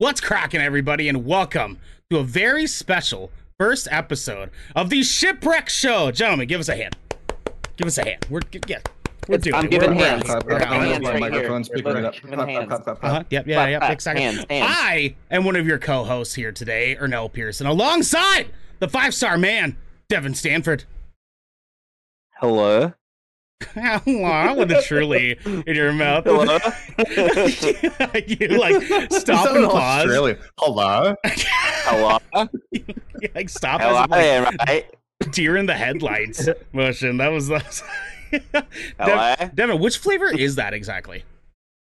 What's cracking, everybody, and welcome to a very special first episode of the Shipwreck Show. Gentlemen, give us a hand. Give us a hand. We're yeah, we're doing I'm it. giving We're- hands. we're- We're we're- hands right microphone, here. We're it up. Clap, clap, hands. clap, clap, Uh-huh. Yep, yeah, Clap, yep, clap. exactly. Hands, hands. I am one of your co-hosts here today, Ernell Pearson, alongside the five-star man, Devin Stanford. Hello. Hello, with a truly in your mouth. Hello. you like stop and pause. Australian. Hello. Hello. You, like stop Hello. as like, right? deer in the headlights motion. That was the. Hello. Devin, which flavor is that exactly?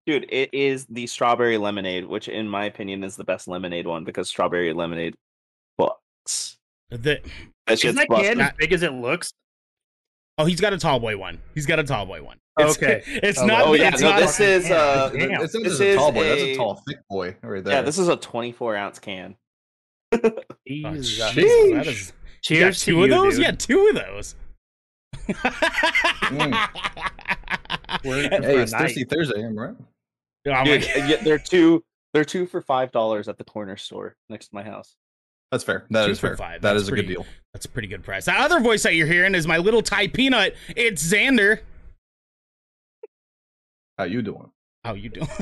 Dude, it is the strawberry lemonade, which in my opinion is the best lemonade one because strawberry lemonade bucks. The That Is shit's that can as big as it looks? Oh, he's got a tall boy one. He's got a tall boy one. Okay. it's Oh, not. Oh yeah, it's no, not. this is uh Damn. It's This just a tall is boy. That's a- a tall, thick boy right there. yeah, this is a 24 ounce can. Oh, Jesus. Jesus, Sheesh. that is, you got Cheers two to of those. dude. Yeah, two of those. We're- Hey, it's. Thirsty Thursday, am right? My Dude, God. and they're two they're two for five dollars at the corner store next to my house. That's fair. That Two is fair. five. That That's is a good deal. That's a pretty good price. That other voice that you're hearing is my little Thai peanut. It's Xander. How you doing? How you doing?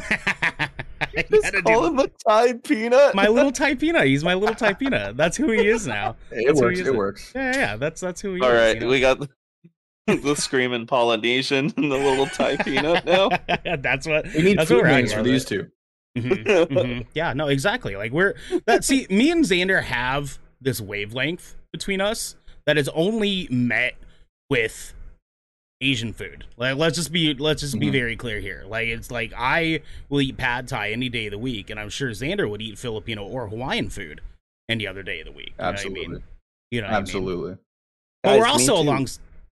You Just gotta call do- him a Tide Peanut. my little Thai peanut. He's my little Thai peanut. That's who he is now. It That's works. he is. It works. Yeah, yeah. That's that's who he All is. right, you know? we got the, the screaming Polynesian and the little Thai Peanut now. that's what We need that's what food names for these two. Mhm, mhm. Yeah, no, exactly. Like we're that. See, me and Xander have this wavelength between us that is only met with Asian food. Like, let's just be let's just be Mhm. very clear here. Like, it's like I will eat pad thai any day of the week, and I'm sure Xander would eat Filipino or Hawaiian food any other day of the week. You know what I Absolutely. mean? You know, what I mean? Absolutely. But we're also along.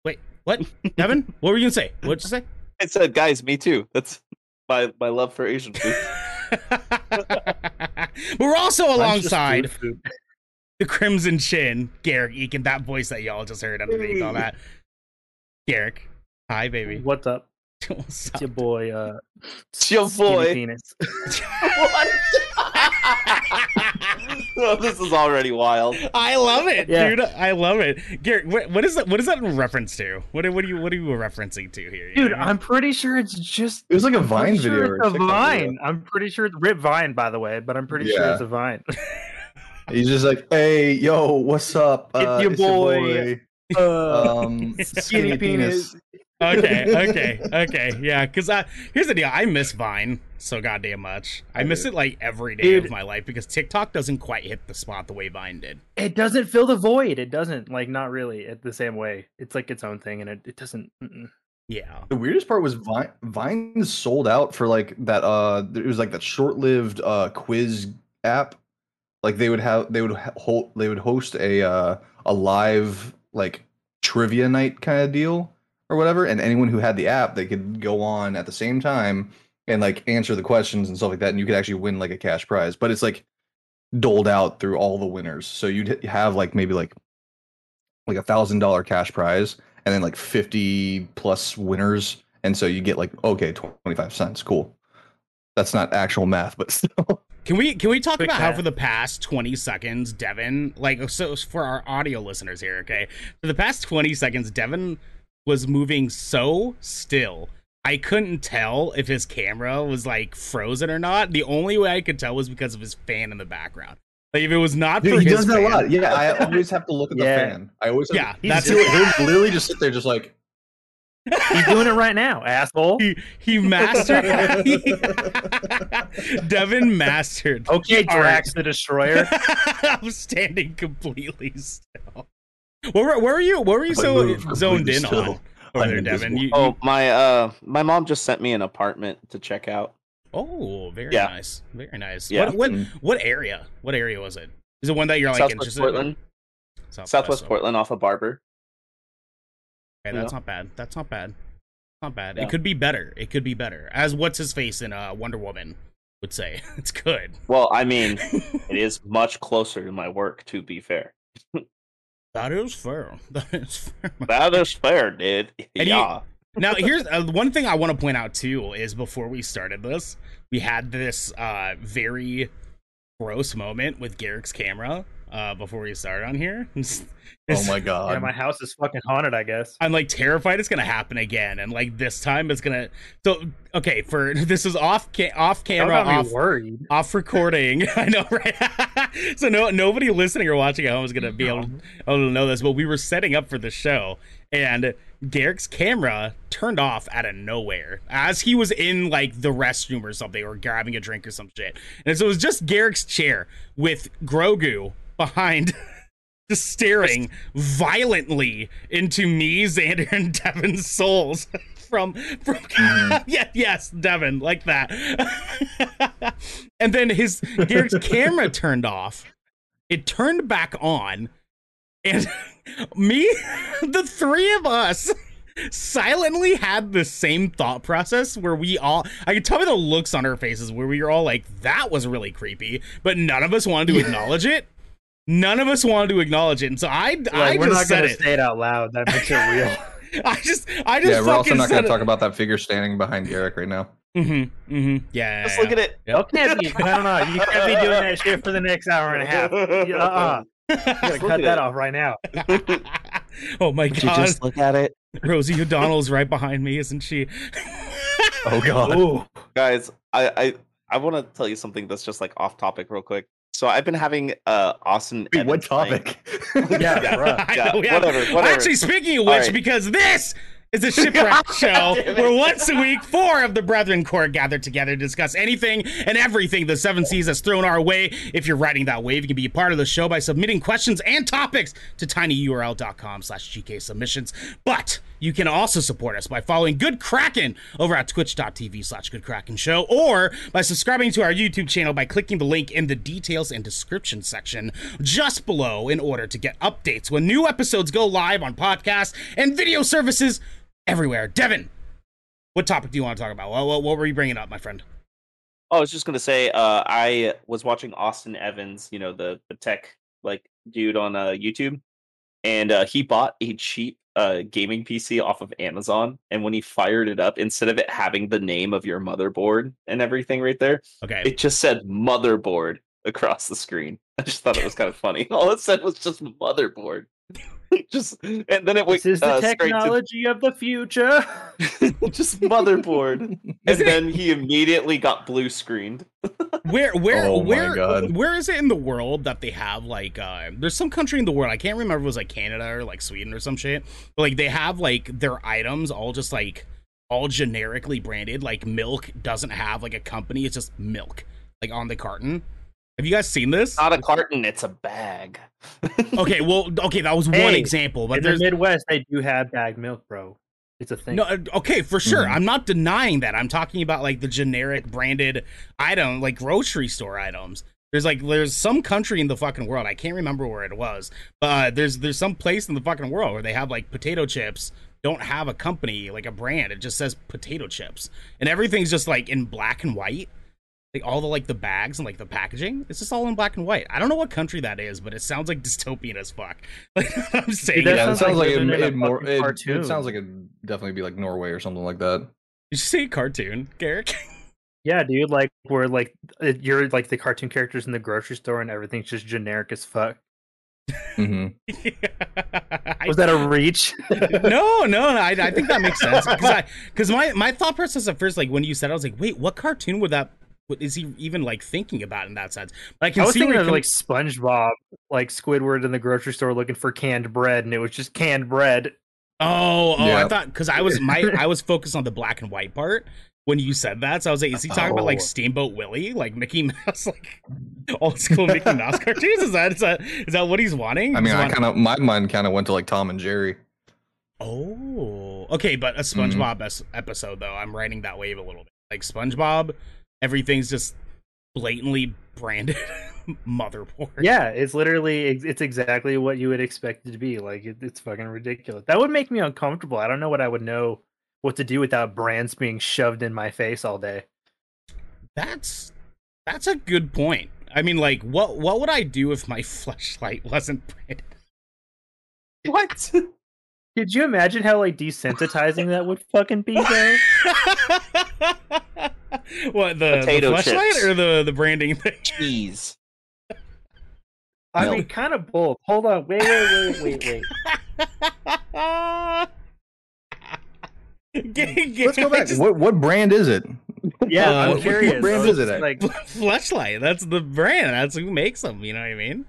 Wait, what, Devin? what were you gonna say? What'd you say? I said, guys, me too. That's my my love for Asian food. but we're also alongside food, food. the Crimson Chin, Garrick Eakin, that voice that y'all just heard underneath all that. Garrick, hi, baby. What's up? What's It's your boy, uh, It's your boy. Penis. what? oh, this is already wild. I love it, Yeah. dude. I love it. Garrick, what, what is that? What is that in reference to? What, are- what are you? What are you referencing to here? You Dude, know I mean? I'm pretty sure it's just. It was like a I'm Vine pretty sure video. or It's a TikTok video. Vine. I'm pretty sure it's Rip Vine, by the way, but I'm pretty sure it's a Vine. He's just like, hey, yo, what's up? It's your boy, Uh, Um, skinny penis. Okay, okay, okay. Yeah, because I here's the deal. I miss Vine so goddamn much. I I miss it like every day Dude. of my life because TikTok doesn't quite hit the spot the way Vine did. It doesn't fill the void. It doesn't like not really it the same way. It's like its own thing, and it, it doesn't. mm-mm. Yeah. The weirdest part was Vine. Vine sold out for like that. Uh, it was like that short-lived uh quiz app. Like they would have, they would hold, they would host a uh a live like trivia night kind of deal or whatever, and anyone who had the app, they could go on at the same time and like answer the questions and stuff like that, and you could actually win like a cash prize. But it's like doled out through all the winners, so you'd have like maybe like like a thousand dollar cash prize and then like 50 plus winners and so you get like okay 25 cents. Cool. That's not actual math but still. Can we can we talk Quick about how for the past 20 seconds Devin like so for our audio listeners here, okay? For the past 20 seconds Devin was moving so still. I couldn't tell if his camera was like frozen or not. The only way I could tell was because of his fan in the background. Like if it was not for Dude, he his does that a fan- lot yeah i always have to look at the Yeah. fan i always have Yeah, to, that's he'll, he'll literally just sit there just like He's doing it right now, asshole. he, he mastered Devin mastered Okay, All right. Drax the Destroyer. I'm standing completely still. Where, were- where were you? Where were you so zoned in still. on over I'm there, Devin? You, you- Oh, my uh my mom just sent me an apartment to check out. oh, very Yeah. nice, very nice. Yeah. What, what Mm. what area? What area was it? Is it one that you're like Southwest interested Portland. in? Southwest, Southwest Portland off of Barbur. Okay, that's Yeah. not bad. That's not bad. Not bad. Yeah. It could be better. It could be better. As what's his face in uh, Wonder Woman would say, it's good. Well, I mean, it is much closer to my work to be fair. that is fair. That is fair. That is fair, dude. And you- yeah. now here's uh, one thing I want to point out too is before we started this, we had this uh very gross moment with Garrick's camera uh, before we start on here. Oh my god. Yeah, my house is fucking haunted. I guess. I'm like terrified it's gonna happen again, and like this time it's gonna. So okay, for this is off ca- off camera, off worried. off recording. I know, right? so no nobody listening or watching at home is gonna be able, able to know this, but we were setting up for the show, and Garrick's camera turned off out of nowhere as he was in like the restroom or something, or grabbing a drink or some shit, and so it was just Garrick's chair with Grogu behind. Just staring violently into me, Xander, and Devin's souls from from Mhm. yeah, yes, Devin, like that. and then his Garrick's camera turned off. It turned back on, and me, the three of us, silently had the same thought process where we all I could tell by the looks on our faces where we were all like, that was really creepy, but none of us wanted to acknowledge it. None of us wanted to acknowledge it. And so I I Like, we're just not said gonna it. say it out loud. That makes it real. I just I just yeah, we're also not going to it. talk about that figure standing behind Garrick right now. Mm-hmm. Mm-hmm. Yeah. Just yeah, look at it. Yep. You can't be. No, no, no. You can't be doing that shit for the next hour and a half. You- Uh-uh. You gotta cut that it. off right now. oh my Would you god. just look at it? Rosie O'Donnell's right behind me, isn't she? Oh god. Ooh. guys i i, I want to tell you something that's just like off topic real quick so i've been having uh austin Wait, what topic? Yeah, Yeah. bruh. I Yeah, know have- whatever, whatever. Actually, speaking of which, All right. because this is a shipwreck show where once a week four of the Brethren Court gather together to discuss anything and everything the Seven Seas has thrown our way. If you're riding that wave, you can be a part of the show by submitting questions and topics to tinyurl.com slash GK submissions. But you can also support us by following Good Kraken over at twitch.tv slash Good Kraken Show or by subscribing to our YouTube channel by clicking the link in the details and description section just below in order to get updates when new episodes go live on podcasts and video services everywhere. Devin, what topic do you want to talk about? What, what, what were you bringing up, my friend? Oh, I was just gonna say, uh, I was watching Austin Evans, you know, the the tech like dude on uh, YouTube, and uh, he bought a cheap uh, gaming PC off of Amazon. And when he fired it up, instead of it having the name of your motherboard and everything right there, Okay. it just said motherboard across the screen. I just thought it was kind of funny. All it said was just motherboard. just and then it went This is the uh, straight to technology of the future. just motherboard. and then he immediately got blue screened. Where where Oh where God. where is it in the world that they have like uh there's some country in the world I can't remember if it was like Canada or like Sweden or some shit but like they have like their items all just like all generically branded like milk doesn't have like a company it's just milk like on the carton have you guys seen this Not a carton, it's a bag. okay well okay that was one Hey, example but In the Midwest, they do have bagged milk, bro. It's a thing. No, uh, okay, for sure. Mhm. I'm not denying that. I'm talking about like the generic branded item, like grocery store items. There's like there's some country in the fucking world. I can't remember where it was, but uh, there's there's some place in the fucking world where they have like potato chips don't have a company like a brand. It just says potato chips, and everything's just like in black and white. Like all the like the bags and like the packaging, it's just all in black and white. I don't know what country that is, but it sounds like dystopian as fuck. Like I'm saying, that it. yeah, it sounds sounds like like, it, living a it more. It, cartoon. it sounds like it'd definitely be like Norway or something like that. Did you say cartoon, Garrick? Yeah, dude. Like where like you're like the cartoon characters in the grocery store and everything's just generic as fuck. mm-hmm. Was that a reach? no, no, no. I, I think that makes sense because because my my thought process at first, like when you said, it, I was like, wait, what cartoon would that? What is he even like thinking about in that sense? But I can I was see thinking of it like SpongeBob, like Squidward in the grocery store looking for canned bread, and it was just canned bread. oh, oh, I thought because I was my I was focused on the black and white part when you said that. So I was like, is he talking about like Oh. Steamboat Willie, like Mickey Mouse, like old school Mickey Mouse cartoons? Is that is that is that what he's wanting? I mean, He's I want- kind of my mind kind of went to like Tom and Jerry. Oh, okay, but a Mm-hmm. SpongeBob episode though, I'm riding that wave a little bit. Like SpongeBob, everything's just blatantly branded motherboard. Yeah, it's literally it's exactly what you would expect it to be. Like it, it's fucking ridiculous. That would make me uncomfortable. I don't know what I would know what to do without brands being shoved in my face all day. that's that's a good point. I mean, like, what what would I do if my flashlight wasn't branded? What? Could you imagine how like desensitizing that would fucking be though? what the, the Potato flashlight or the the branding thing? Cheese. I No. mean, kind of both. Hold on. Wait, wait, wait, wait, wait. Let's go back. What what brand is it? Yeah, Uh, I'm what curious. brand I is it at? Like, Fleshlight. That's the brand. That's who makes them. You know what I mean?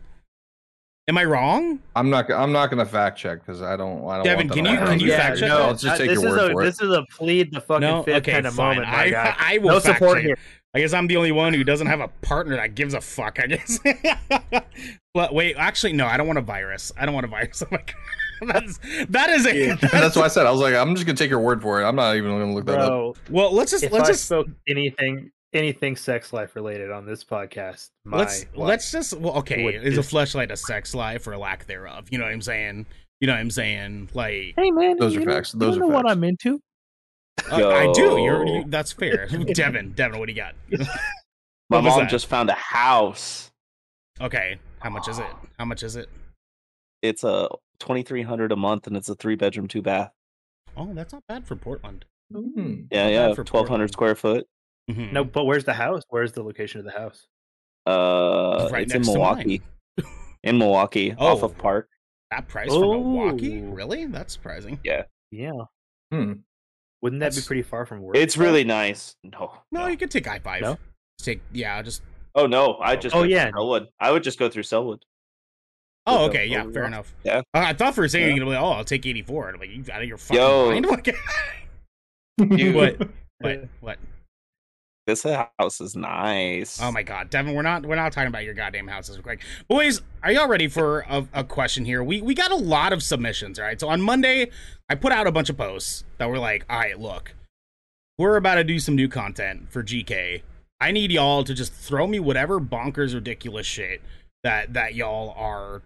Am I wrong? I'm not. I'm not gonna fact check because I don't. I don't. Devin, want can you- can you record. fact check No, that? I'll just uh, take this your is word a for it. this is a plead the fucking No. fifth Okay, kind of fine. moment, I, guy. I will No fact support check. here. I guess I'm the only one who doesn't have a partner that gives a fuck. I guess. but wait, actually, no. I don't want a virus. I don't want a virus. Oh my god. That's that is a. Yeah. That's why I said I was like, I'm just gonna take your word for it. I'm not even gonna look that up. Well, let's just if let's I just spoke anything anything sex life related on this podcast, my let's life let's just well okay would is a just- fleshlight a sex life or lack thereof you know what i'm saying you know what i'm saying like Hey man, Those are you know- facts. you Those know are what. I'm into. uh, i do you're you, that's fair devin devin what do you got My mom that? just found a house. okay how much is it how much is it It's a twenty three hundred a month, and it's a three bedroom, two bath. oh that's not bad for portland Hmm. Yeah, Not yeah, bad for twelve square foot. Mhm. No, but where's the house? Where's the location of the house? Uh, Right it's in Milwaukie. in Milwaukie, off Oh. of Park. that price for milwaukie Oh. really that's surprising Yeah. Yeah. Hmm. Wouldn't that be pretty far from work? It's really nice. No, no, you could take i5 No? take yeah I'll just Oh no, I just Oh, go through yeah. Sellwood. I would just go through Sellwood. Oh, okay, yeah, fair there. enough. Yeah. Uh, I thought for a second Yeah. you're gonna be like, oh, I'll take 84. And I'm like, you out of your fucking Yo. mind? Like, Dude, what? What? This house is nice. Oh my god, Devin, we're not we're not talking about your goddamn houses quick. Boys, are y'all ready for a, a question here? We we got a lot of submissions, right? So on Monday, I put out a bunch of posts that were like, all right, look, we're about to do some new content for GK. I need y'all to just throw me whatever bonkers ridiculous shit that that y'all are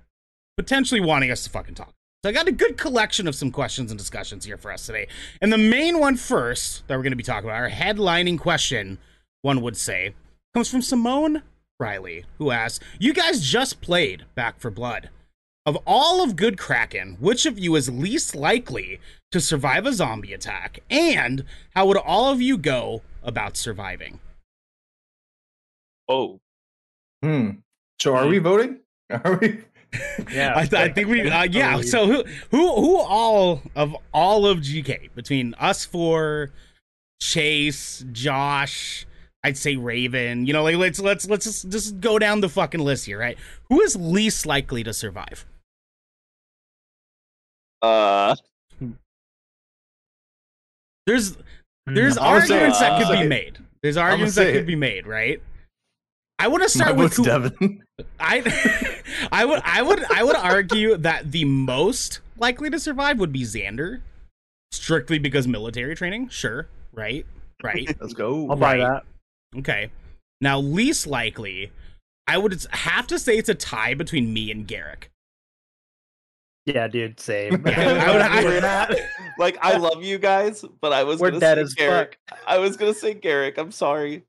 potentially wanting us to fucking talk. So I got a good collection of some questions and discussions here for us today. And the main one first that we're going to be talking about, our headlining question, one would say, comes from Simone Riley, who asks, You guys just played Back 4 Blood. Of all of Good Kraken, which of you is least likely to survive a zombie attack? And how would all of you go about surviving? Oh, Hmm. So are we voting? Are we? Yeah. I, th- I think we, uh, yeah. So who, who, who all of all of GK between us four, Chase, Josh, I'd say Raven. You know, like let's let's let's just just go down the fucking list here, right? Who is least likely to survive? uh, There's there's No. I would say- arguments that I would could be made. There's arguments that could be made, right? I want to My start with vote's who, Devin. I I would I would I would argue that the most likely to survive would be Xander, strictly because military training. Sure, right, right, Let's go. I'll buy that. Okay. Now, least likely, I would have to say it's a tie between me and Garrick. Yeah, dude, same. Yeah, I would- I- We're not- like I love you guys, but I was We're gonna dead say as Garrick. I was gonna say Garrick. I'm sorry.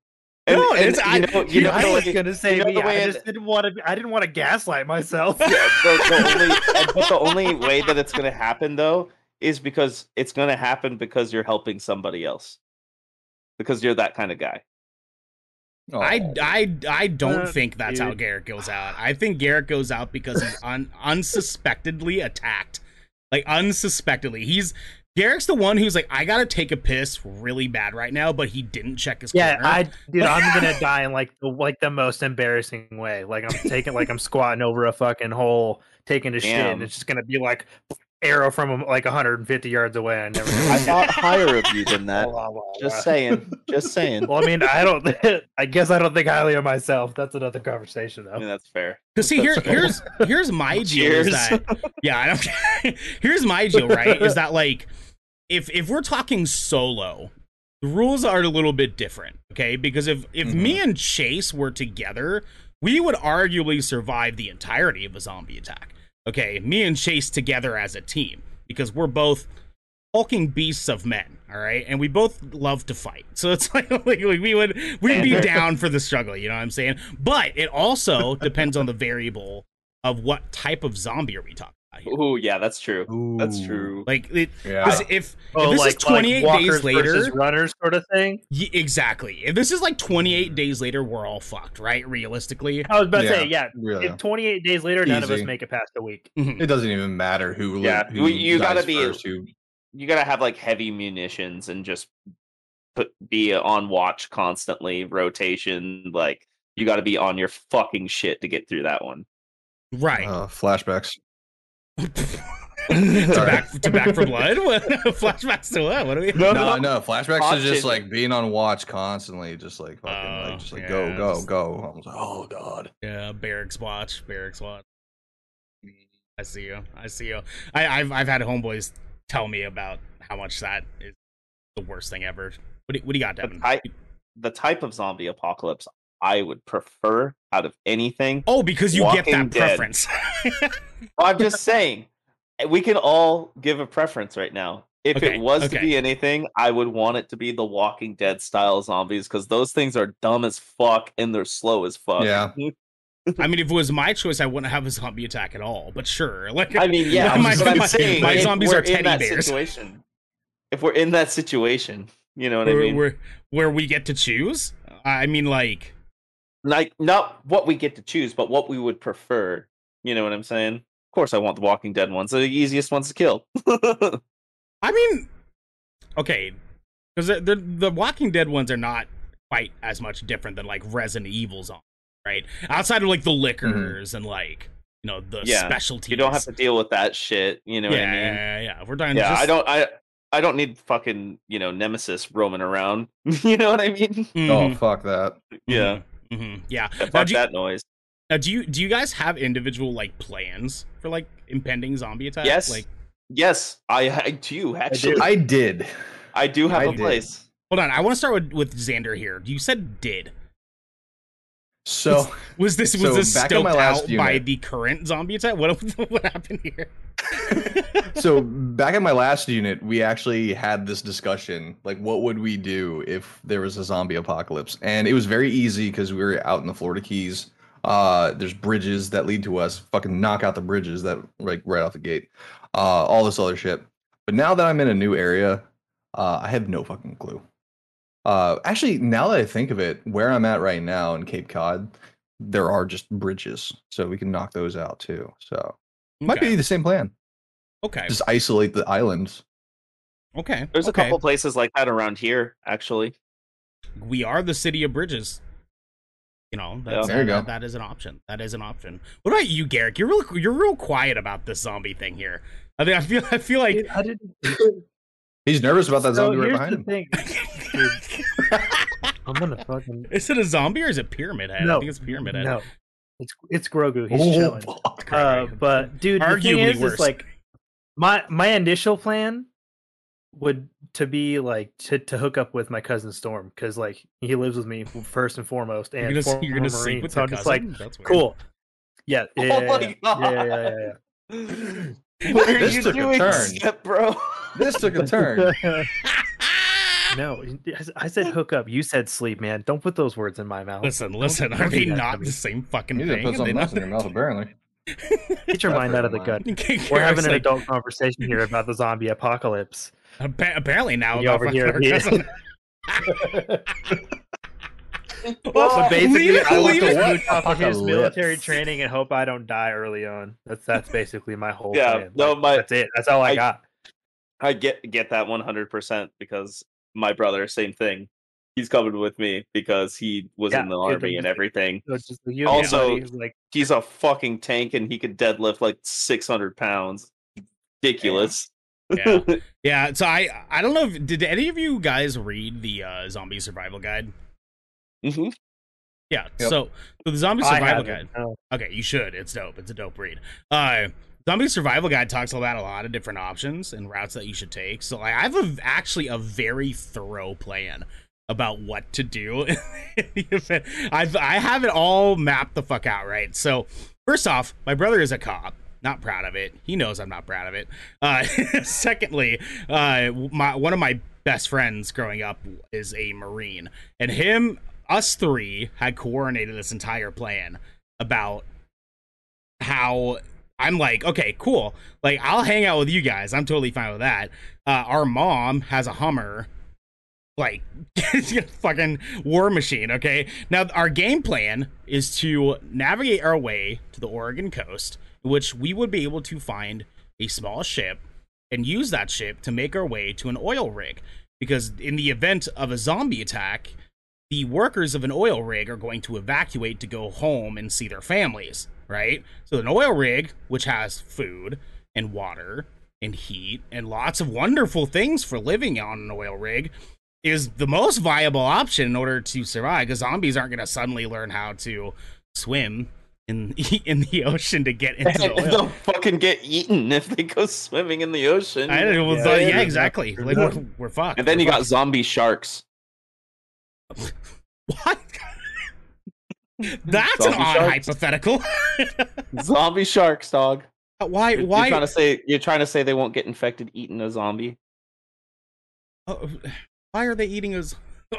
And, No, and it's- I- you know, you know, I was way- gonna say you know me. the way I it- didn't want to. I didn't want to gaslight myself. Yeah, the, the only, but the only way that it's gonna happen though is because it's gonna happen because you're helping somebody else. Because you're that kind of guy. I, Oh. I, I don't Uh, think that's how. Garrick goes out. I think Garrick goes out because he's un, unsuspectedly attacked. Like unsuspectedly. He's Garrick's the one who's like, I gotta take a piss really bad right now, but he didn't check his Yeah, corner. I dude, I'm gonna die in like the like the most embarrassing way. Like I'm taking like I'm squatting over a fucking hole, taking a shit, and it's just gonna be like arrow from like 150 yards away. I never. I thought higher of you than that. Blah, blah, blah. Just saying. Just saying. Well, I mean, I don't. I guess I don't think highly of myself. That's another conversation, I though. mean that's fair. Because see, here, fair. here's here's my deal is Cheers. that yeah, I don't. here's my deal, right? Is that like if if we're talking solo, the rules are a little bit different, okay? Because if if mm-hmm. me and Chase were together, we would arguably survive the entirety of a zombie attack. Okay, me and Chase together as a team because we're both hulking beasts of men, all right, and we both love to fight. So it's like, like, like we would we'd be down for the struggle. You know what I'm saying? But it also depends on the variable of what type of zombie are we talking. Oh yeah, that's true. That's true. Like, it, Yeah. 'cause if Oh, this is like, 28 like days later- runners sort of thing. y- exactly, if this is like 28 days later, we're all fucked, right? Realistically, I was about to say, Yeah, yeah. Really. If 28 days later, none of us make it past a week. Mhm. It doesn't even matter who. li- Yeah, who you gotta be- first, who- you gotta have like heavy munitions and just put be on watch constantly, rotation. Like you got to be on your fucking shit to get through that one. right? uh, flashbacks. To back to back for blood. What flashbacks to what? What are we? No, No, no, flashbacks is just like being on watch constantly, just like fucking, Oh, like just like yeah, go, oh, go, just- go. I was like, oh god. Yeah, barracks watch, barracks watch. I see you. I see you. I, I've I've had homeboys tell me about how much that is the worst thing ever. What do, what do you got, The type, the type of zombie apocalypse I would prefer out of anything. Oh, because you get that Dead. preference. I'm just saying, we can all give a preference right now. If Okay, it was okay. to be anything, I would want it to be the Walking Dead style zombies because those things are dumb as fuck and they're slow as fuck. Yeah. I mean, if it was my choice, I wouldn't have a zombie attack at all. But sure, like I mean, yeah, my, but I'm my- saying my if zombies we're in teddy that bears. Situation, if we're in that situation, you know what I where, mean? where where we get to choose. I mean, like like not what we get to choose, but what we would prefer. You know what I'm saying? Of course, I want the Walking Dead ones. They're the easiest ones to kill. I mean, okay, because the, the the Walking Dead ones are not quite as much different than like Resident Evils on, right? Outside of like the lickers and like you know the Yeah, specialties. you don't have to deal with that shit. You know yeah, what I mean? yeah, yeah. If we're talking, Yeah, just, I don't. I I don't need fucking you know Nemesis roaming around. you know what I mean? Oh Mhm, fuck that. Yeah. mhm, Mm-hmm. yeah. Yeah, fuck do, you, that noise. now, do you do you guys have individual like plans for like impending zombie attacks? Yes. Like, Yes, I, I do actually. I, did. I did. I do have I a did. place. hold on. I want to start with with Xander here. You said did. So Was this was So, this back stoked my last out by the current zombie attack? What what happened here? so back in my last unit, we actually had this discussion, like what would we do if there was a zombie apocalypse? And it was very easy because we were out in the Florida Keys. Uh, there's bridges that lead to us. Fucking knock out the bridges that like right off the gate. Uh, all this other shit. But now that I'm in a new area, uh, I have no fucking clue. Uh, actually, now that I think of it, where I'm at right now in Cape Cod, there are just bridges, so we can knock those out too. So might be the same plan. okay. Just isolate the islands. Okay. There's a couple places like that around here, actually. We are the city of bridges. You know, that's, There you that, go. that is an option. That is an option. What about you, Garrick? You're real. You're real quiet about this zombie thing here. I think I feel. I feel like. I didn't. He's nervous about that So zombie right behind him. I'm gonna fucking is it a zombie or is it Pyramid Head? I no. think it's Pyramid Head. No, it's it's Grogu. He's Oh, chilling. fuck. Uh, but dude, the thing is, worse. is like my my initial plan would to be like to, to hook up with my cousin Storm because like he lives with me first and foremost, and You're and gonna, you're gonna former sleep Marine, with so I'm just like? That's weird. cool. Yeah, yeah, oh yeah, my yeah, god! yeah, yeah, yeah, what are This you doing, turn. Step bro? This took a turn. no, I said hook up. You said sleep, man. Don't put those words in my mouth. Listen, listen. don't Are they not the same fucking You need to thing? put Are something else in your mouth, apparently. Get your mind out of the gut. We're having an Like, adult conversation here about the zombie apocalypse. appa- Apparently now, You about over here our being- Well, Oh, basically, leave it- I want leave to it- off of his military training and hope I don't die early on. That's that's basically my whole Yeah, plan. no, Like, my- that's it. That's all I, I- got. I get get that one hundred percent because my brother, same thing. He's coming with me because he was Yeah, in the yeah, army and everything. So Also- buddy, like He's a fucking tank and he could deadlift like six hundred pounds. Ridiculous. Yeah. Yeah, so I I don't know if did any of you guys read the uh, zombie survival guide? Mm-hmm. Yeah. Yep. So, so the zombie survival guide. no. Okay, you should. It's dope. It's a dope read. Uh Zombie Survival Guide talks about a lot of different options and routes that you should take. So like, I have a, actually a very thorough plan about what to do. I've I have it all mapped the fuck out, right? So first off, my brother is a cop. Not proud of it. He knows I'm not proud of it. Uh, secondly, uh, my one of my best friends growing up is a Marine, and him, us three had coordinated this entire plan about how I'm like, okay, cool. Like, I'll hang out with you guys. I'm totally fine with that. Uh, our mom has a Hummer, like, fucking war machine. Okay. Now, our game plan is to navigate our way to the Oregon coast, which we would be able to find a small ship and use that ship to make our way to an oil rig. Because in the event of a zombie attack, the workers of an oil rig are going to evacuate to go home and see their families, right? So, an oil rig, which has food and water and heat and lots of wonderful things for living on an oil rig, is the most viable option in order to survive because zombies aren't going to suddenly learn how to swim in in the ocean to get into the oil. They'll fucking get eaten if they go swimming in the ocean. I don't know, Yeah, yeah, yeah, exactly. Like we're, we're fucked. and then We're you got zombie sharks. What? That's an odd sharks. hypothetical. zombie sharks, dog. Uh, why? You're, Why? you're trying to say you're trying to say they won't get infected eating a zombie? Oh, why are they eating us?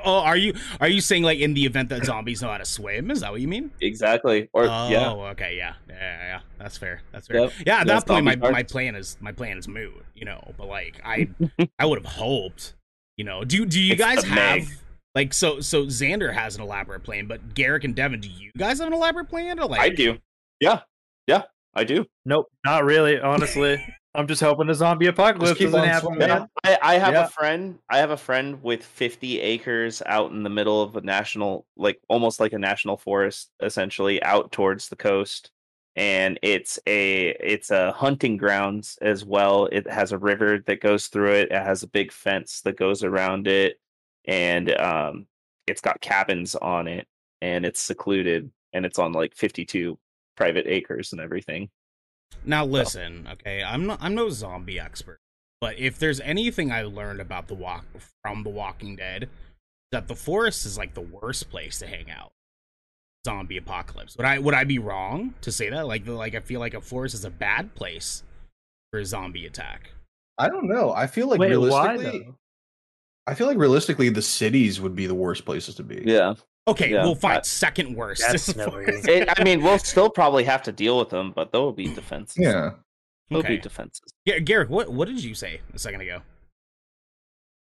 Oh, are you are you saying like in the event that zombies know how to swim? Is that what you mean? Exactly. Or oh, yeah. okay, yeah, yeah, yeah. That's fair. That's fair. Yep. Yeah, at That's that point, my, zombie my plan is my plan is moot. You know, but like I I would have hoped. You know, do do you It's guys have Meg. Like so so Xander has an elaborate plan, but Garrick and Devin, do you guys have an elaborate plan? Or like I do. Yeah. Yeah. I do. Nope, not really. Honestly, I'm just hoping the zombie apocalypse doesn't happen, swimming. man. I, I have Yeah. a friend. I have a friend with 50 acres out in the middle of a national, like almost like a national forest, essentially out towards the coast. And it's a it's a hunting grounds as well. It has a river that goes through it. It has a big fence that goes around it, and um, it's got cabins on it, and it's secluded, and it's on like 52 private acres and everything. Now listen, okay, I'm not I'm no zombie expert, but if there's anything I learned about the walk from The Walking Dead, that the forest is like the worst place to hang out. Zombie apocalypse. Would I would I be wrong to say that? Like like I feel like a forest is a bad place for a zombie attack. I don't know. I feel like Wait, why realistically, though? I feel like realistically, the cities would be the worst places to be. Yeah. Okay, Yeah, well fine, I- second worst. This is Definitely. forest. It, I mean, we'll still probably have to deal with them, but they'll be defenses. Yeah. They'll Okay. be defenses. Gar- Garrick, what what did you say a second ago?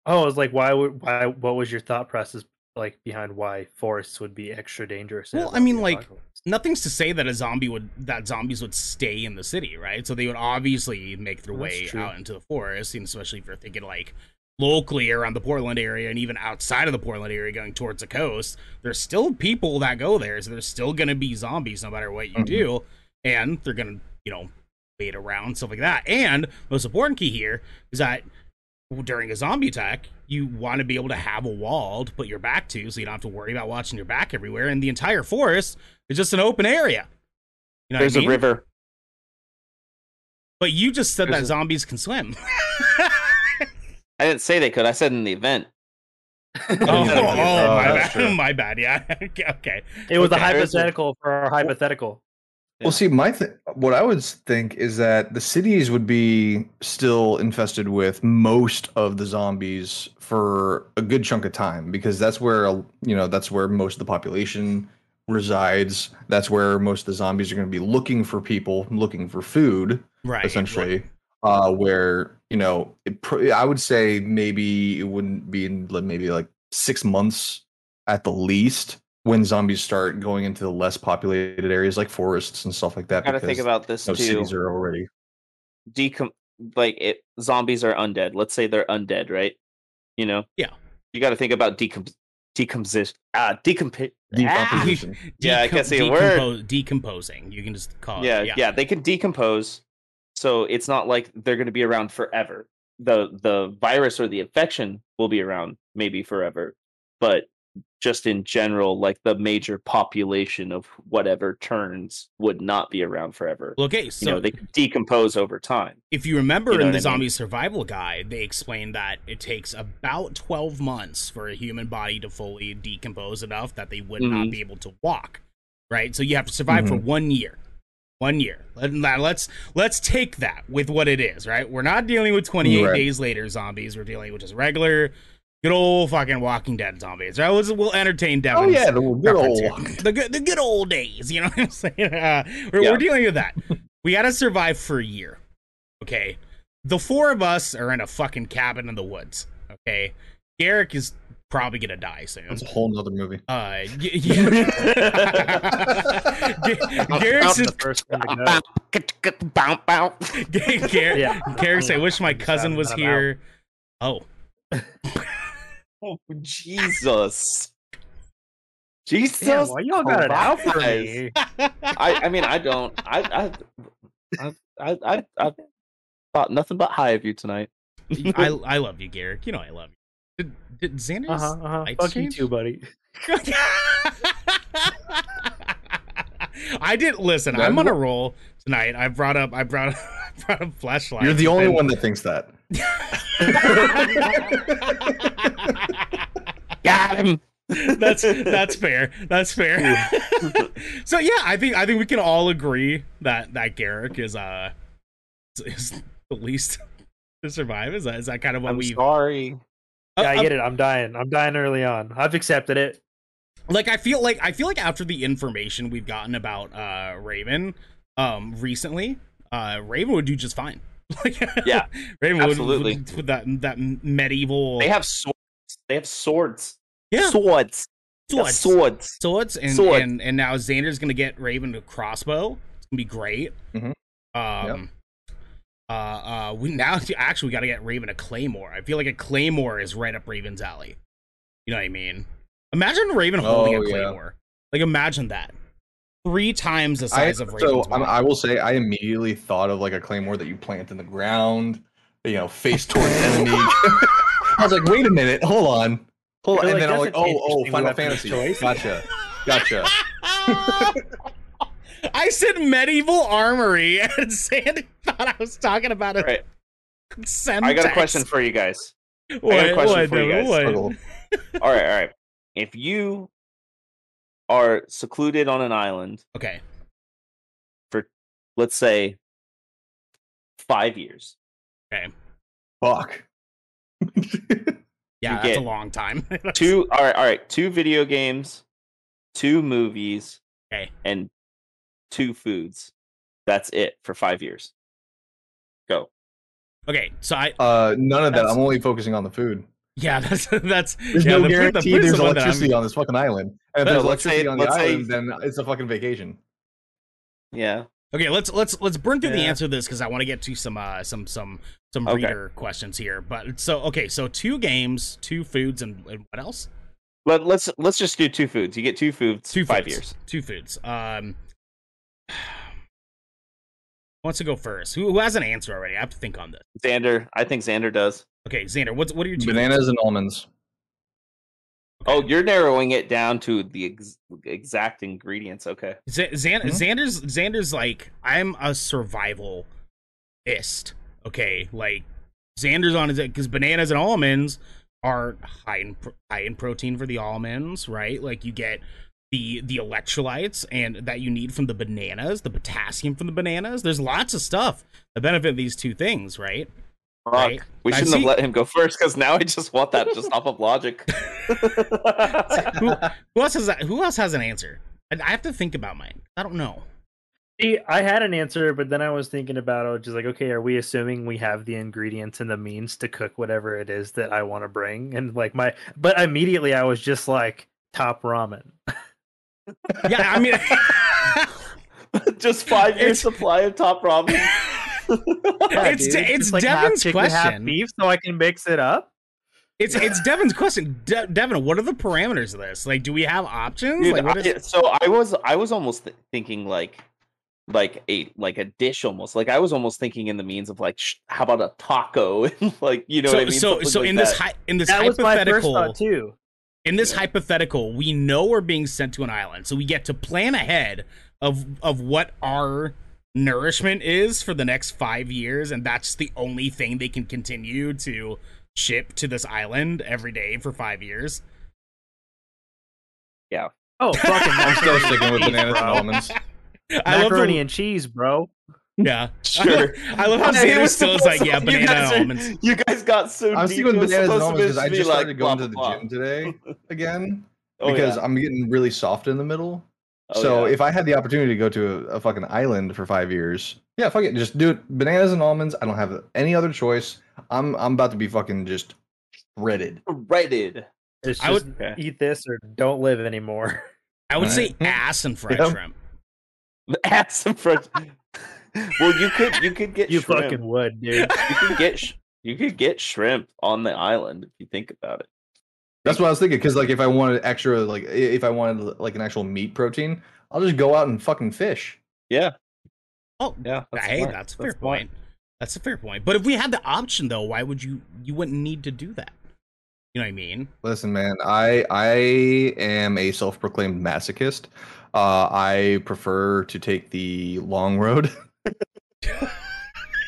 Oh, I was like, why would why? What was your thought process like behind why forests would be extra dangerous? Well, I mean, like, apocalypse? nothing's to say that a zombie would that zombies would stay in the city, right? So they would obviously make their That's way true. out into the forest, and especially if you're thinking like locally around the Portland area and even outside of the Portland area going towards the coast, there's still people that go there, so there's still gonna be zombies no matter what you Mhm. do, and they're gonna, you know, wait around stuff like that. And most important key here is that during a zombie attack, you want to be able to have a wall to put your back to, so you don't have to worry about watching your back everywhere. And the entire forest is just an open area. You know There's I mean? a river. But you just said There's that a- zombies can swim. I didn't say they could. I said in the event. oh, Yeah, oh, yeah, my bad. true. My bad. Yeah. okay. okay. it was a okay, a- hypothetical for our hypothetical. Well, see, my th- what I would think is that the cities would be still infested with most of the zombies for a good chunk of time because that's where you know that's where most of the population resides. That's where most of the zombies are going to be looking for people, looking for food, Right. essentially. Uh, where you know, it pr- I would say maybe it wouldn't be in like, maybe like six months at the least when zombies start going into the less populated areas like forests and stuff like that. Gotta think about this those too. cities are already. Decom- like it zombies are undead. Let's say they're undead, right? You know? Yeah. You gotta think about decom- decomposition. Ah, decomp- ah, Decomposition. Yeah, I can't say a word. Decomposing. You can just call yeah, it. yeah, Yeah. they can decompose. So it's not like they're going to be around forever. The the virus or the infection will be around maybe forever, but just in general, like the major population of whatever turns would not be around forever. Well, okay. you So know, they decompose over time. if you remember You know in the I mean? zombie survival guide, they explained that it takes about 12 months for a human body to fully decompose enough that they would not Mhm. be able to walk. Right? So you have to survive for Mhm. one year. One year. Let, let's let's take that with what it is, right? We're not dealing with 28 Right. days later zombies. We're dealing with just regular, good old fucking Walking Dead zombies. Right? We'll, we'll entertain Devin. Oh yeah, the good old. the good the good old days. You know what I'm saying? Uh, we're, Yeah. we're dealing with that. we gotta survive for a year. Okay. The four of us are in a fucking cabin in the woods. Okay. Garrick is probably gonna die soon. That's a whole nother movie. Uh, y- yeah. Garrick's the first one to go. bow, bow. Garrick, Yeah. I wish my cousin was here. Oh, Oh, Jesus. Jesus. Damn, why y'all got it out for me? I, I mean, I don't. I, I, I, I, I, I thought nothing but high of you tonight. I I love you, Garrick. You know I love you. Did, did Xander's huh. Uh-huh. lights Fuck you too, buddy. I didn't listen. That- I'm on a roll tonight. I brought up. I brought. I brought up flashlight. You're the only and- one that thinks that. Got him. that's that's fair. That's fair. so yeah, I think I think we can all agree that that Garrick is uh is the least to survive. Is that is that kind of what we? sorry. Yeah, I get it. I'm dying. I'm dying early on. I've accepted it. like I feel like I feel like after the information we've gotten about uh Raven um recently, uh Raven would do just fine. Like Yeah, Raven would- absolutely. would with that that medieval They have swords. They have swords. yeah Swords. They swords Swords. swords and Swords. and and now Xander's gonna get Raven a crossbow. It's gonna be great. Mhm. Um uh uh we now actually we gotta get Raven a claymore. I feel like a claymore is right up Raven's alley. You know what I mean? Imagine Raven holding Oh, a yeah. claymore. Like imagine that. Three times the I, size of so Raven's I'm. I will say, I immediately thought of like a claymore that you plant in the ground, you know, face towards enemy. I was like, wait a minute, hold on, hold on, You're and then I'm like, like, that's an oh, oh, Final Fantasy, choice. gotcha, gotcha. I said medieval armory, and Sandy thought I was talking about a Right. Semtex. I got a question for you guys. What, I got a question what, for you guys. what? All right, all right. If you are secluded on an island, Okay. For let's say five years, Okay. Fuck. Yeah, You that's a long time. two all right, all right, two video games, two movies, Okay. and two foods. That's it for five years. Go. Okay, so I uh, none of that. I'm only focusing on the food. yeah, that's that's There's yeah, no the food- the guarantee there's the one that I'm- electricity on this fucking island. And if there's let's say- electricity on the let's say- island, then it's a fucking vacation. Yeah. Okay, let's let's let's burn through the answer to this because I want to get to some uh some some some Okay. reader questions here. But so okay, so two games, two foods, and, and what else? Let, let's let's just do two foods. You get two foods, Two five foods. years. Two foods. Um, who wants to go first? Who, who has an answer already? I have to think on this. Xander, I think Xander does. Okay, Xander, what's what are your two? Bananas and almonds. Oh, you're narrowing it down to the ex- exact ingredients. Okay. Z- Xan- Mhm. Xander's Xander's like I'm a survivalist. Okay, like Xander's on his because bananas and almonds are high in pro- high in protein for the almonds, right? Like you get the the electrolytes and that you need from the bananas, the potassium from the bananas. There's lots of stuff that benefit these two things, right? Fuck. Right. We shouldn't see- have let him go first because now I just want that just off of logic. Who, who else has that? Who else has an answer? I, I have to think about mine. I don't know. See, I had an answer, but then I was thinking about it, just like, okay, are we assuming we have the ingredients and the means to cook whatever it is that I want to bring? And like my, but immediately I was just like, top ramen. Yeah, I mean. just five years It's- supply of top ramen. Yeah, It's De- it's just, like, Devin's chicken, half question. beef, so I can mix it up. It's it's Devin's question. De- Devin, what are the parameters of this? Like, do we have options? Dude, like, what I- is- so I was I was almost th- thinking like like a like a dish almost like I was almost thinking in the means of like sh- how about a taco and like you know so what I mean so Something so like in this that. hi- in this That was my first hypothetical thought too. In this Yeah. hypothetical, we know we're being sent to an island, so we get to plan ahead of of what our nourishment is for the next five years, and that's the only thing they can continue to ship to this island every day for five years. Yeah. Oh, fucking I'm still sticking with and bananas and almonds. I love Macaroni the, and cheese, bro. Yeah. Sure. I love how Hey, it Xander was still is supposed like, to- yeah, you banana guys are- almonds. You guys got so I'm deep. sticking with bananas and almonds because I be just like started blah, going to the blah, gym today again. Oh, because yeah. I'm getting really soft in the middle. Oh, so yeah. if I had the opportunity to go to a, a fucking island for five years, yeah, fuck it, just do it. Bananas and almonds. I don't have any other choice. I'm I'm about to be fucking just shredded. Breaded. It's I just would- Okay. eat this or don't live anymore. I would say ass and fried Yep. shrimp. Ass and French. Well, you could you could get You shrimp. fucking would, dude. you could get sh- you could get shrimp on the island if you think about it. That's what I was thinking. Because like if I wanted extra, like if I wanted like an actual meat protein, I'll just go out and fucking fish. Yeah, Oh, yeah. That's hey, smart. that's a fair smart. point. That's a fair point. But if we had the option, though, why would you? You wouldn't need to do that. You know what I mean? Listen, man, I I am a self-proclaimed masochist. Uh, I prefer to take the long road.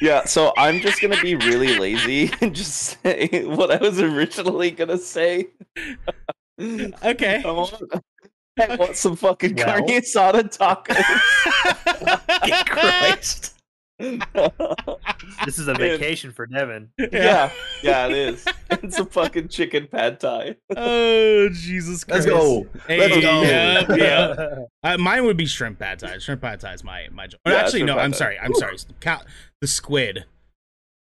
Yeah, so I'm just gonna be really lazy and just say what I was originally gonna say. Okay. I want, I want some fucking Well. carne asada tacos. Christ. This is a Dude. vacation for Devin. yeah, yeah, it is. It's a fucking chicken pad thai. Oh Jesus Let's go. Hey, Let's go. Yeah, yeah. Uh, mine would be shrimp pad thai. Shrimp pad thai is my my. jo- Yeah, actually, no. I'm sorry. I'm sorry. Ca- the squid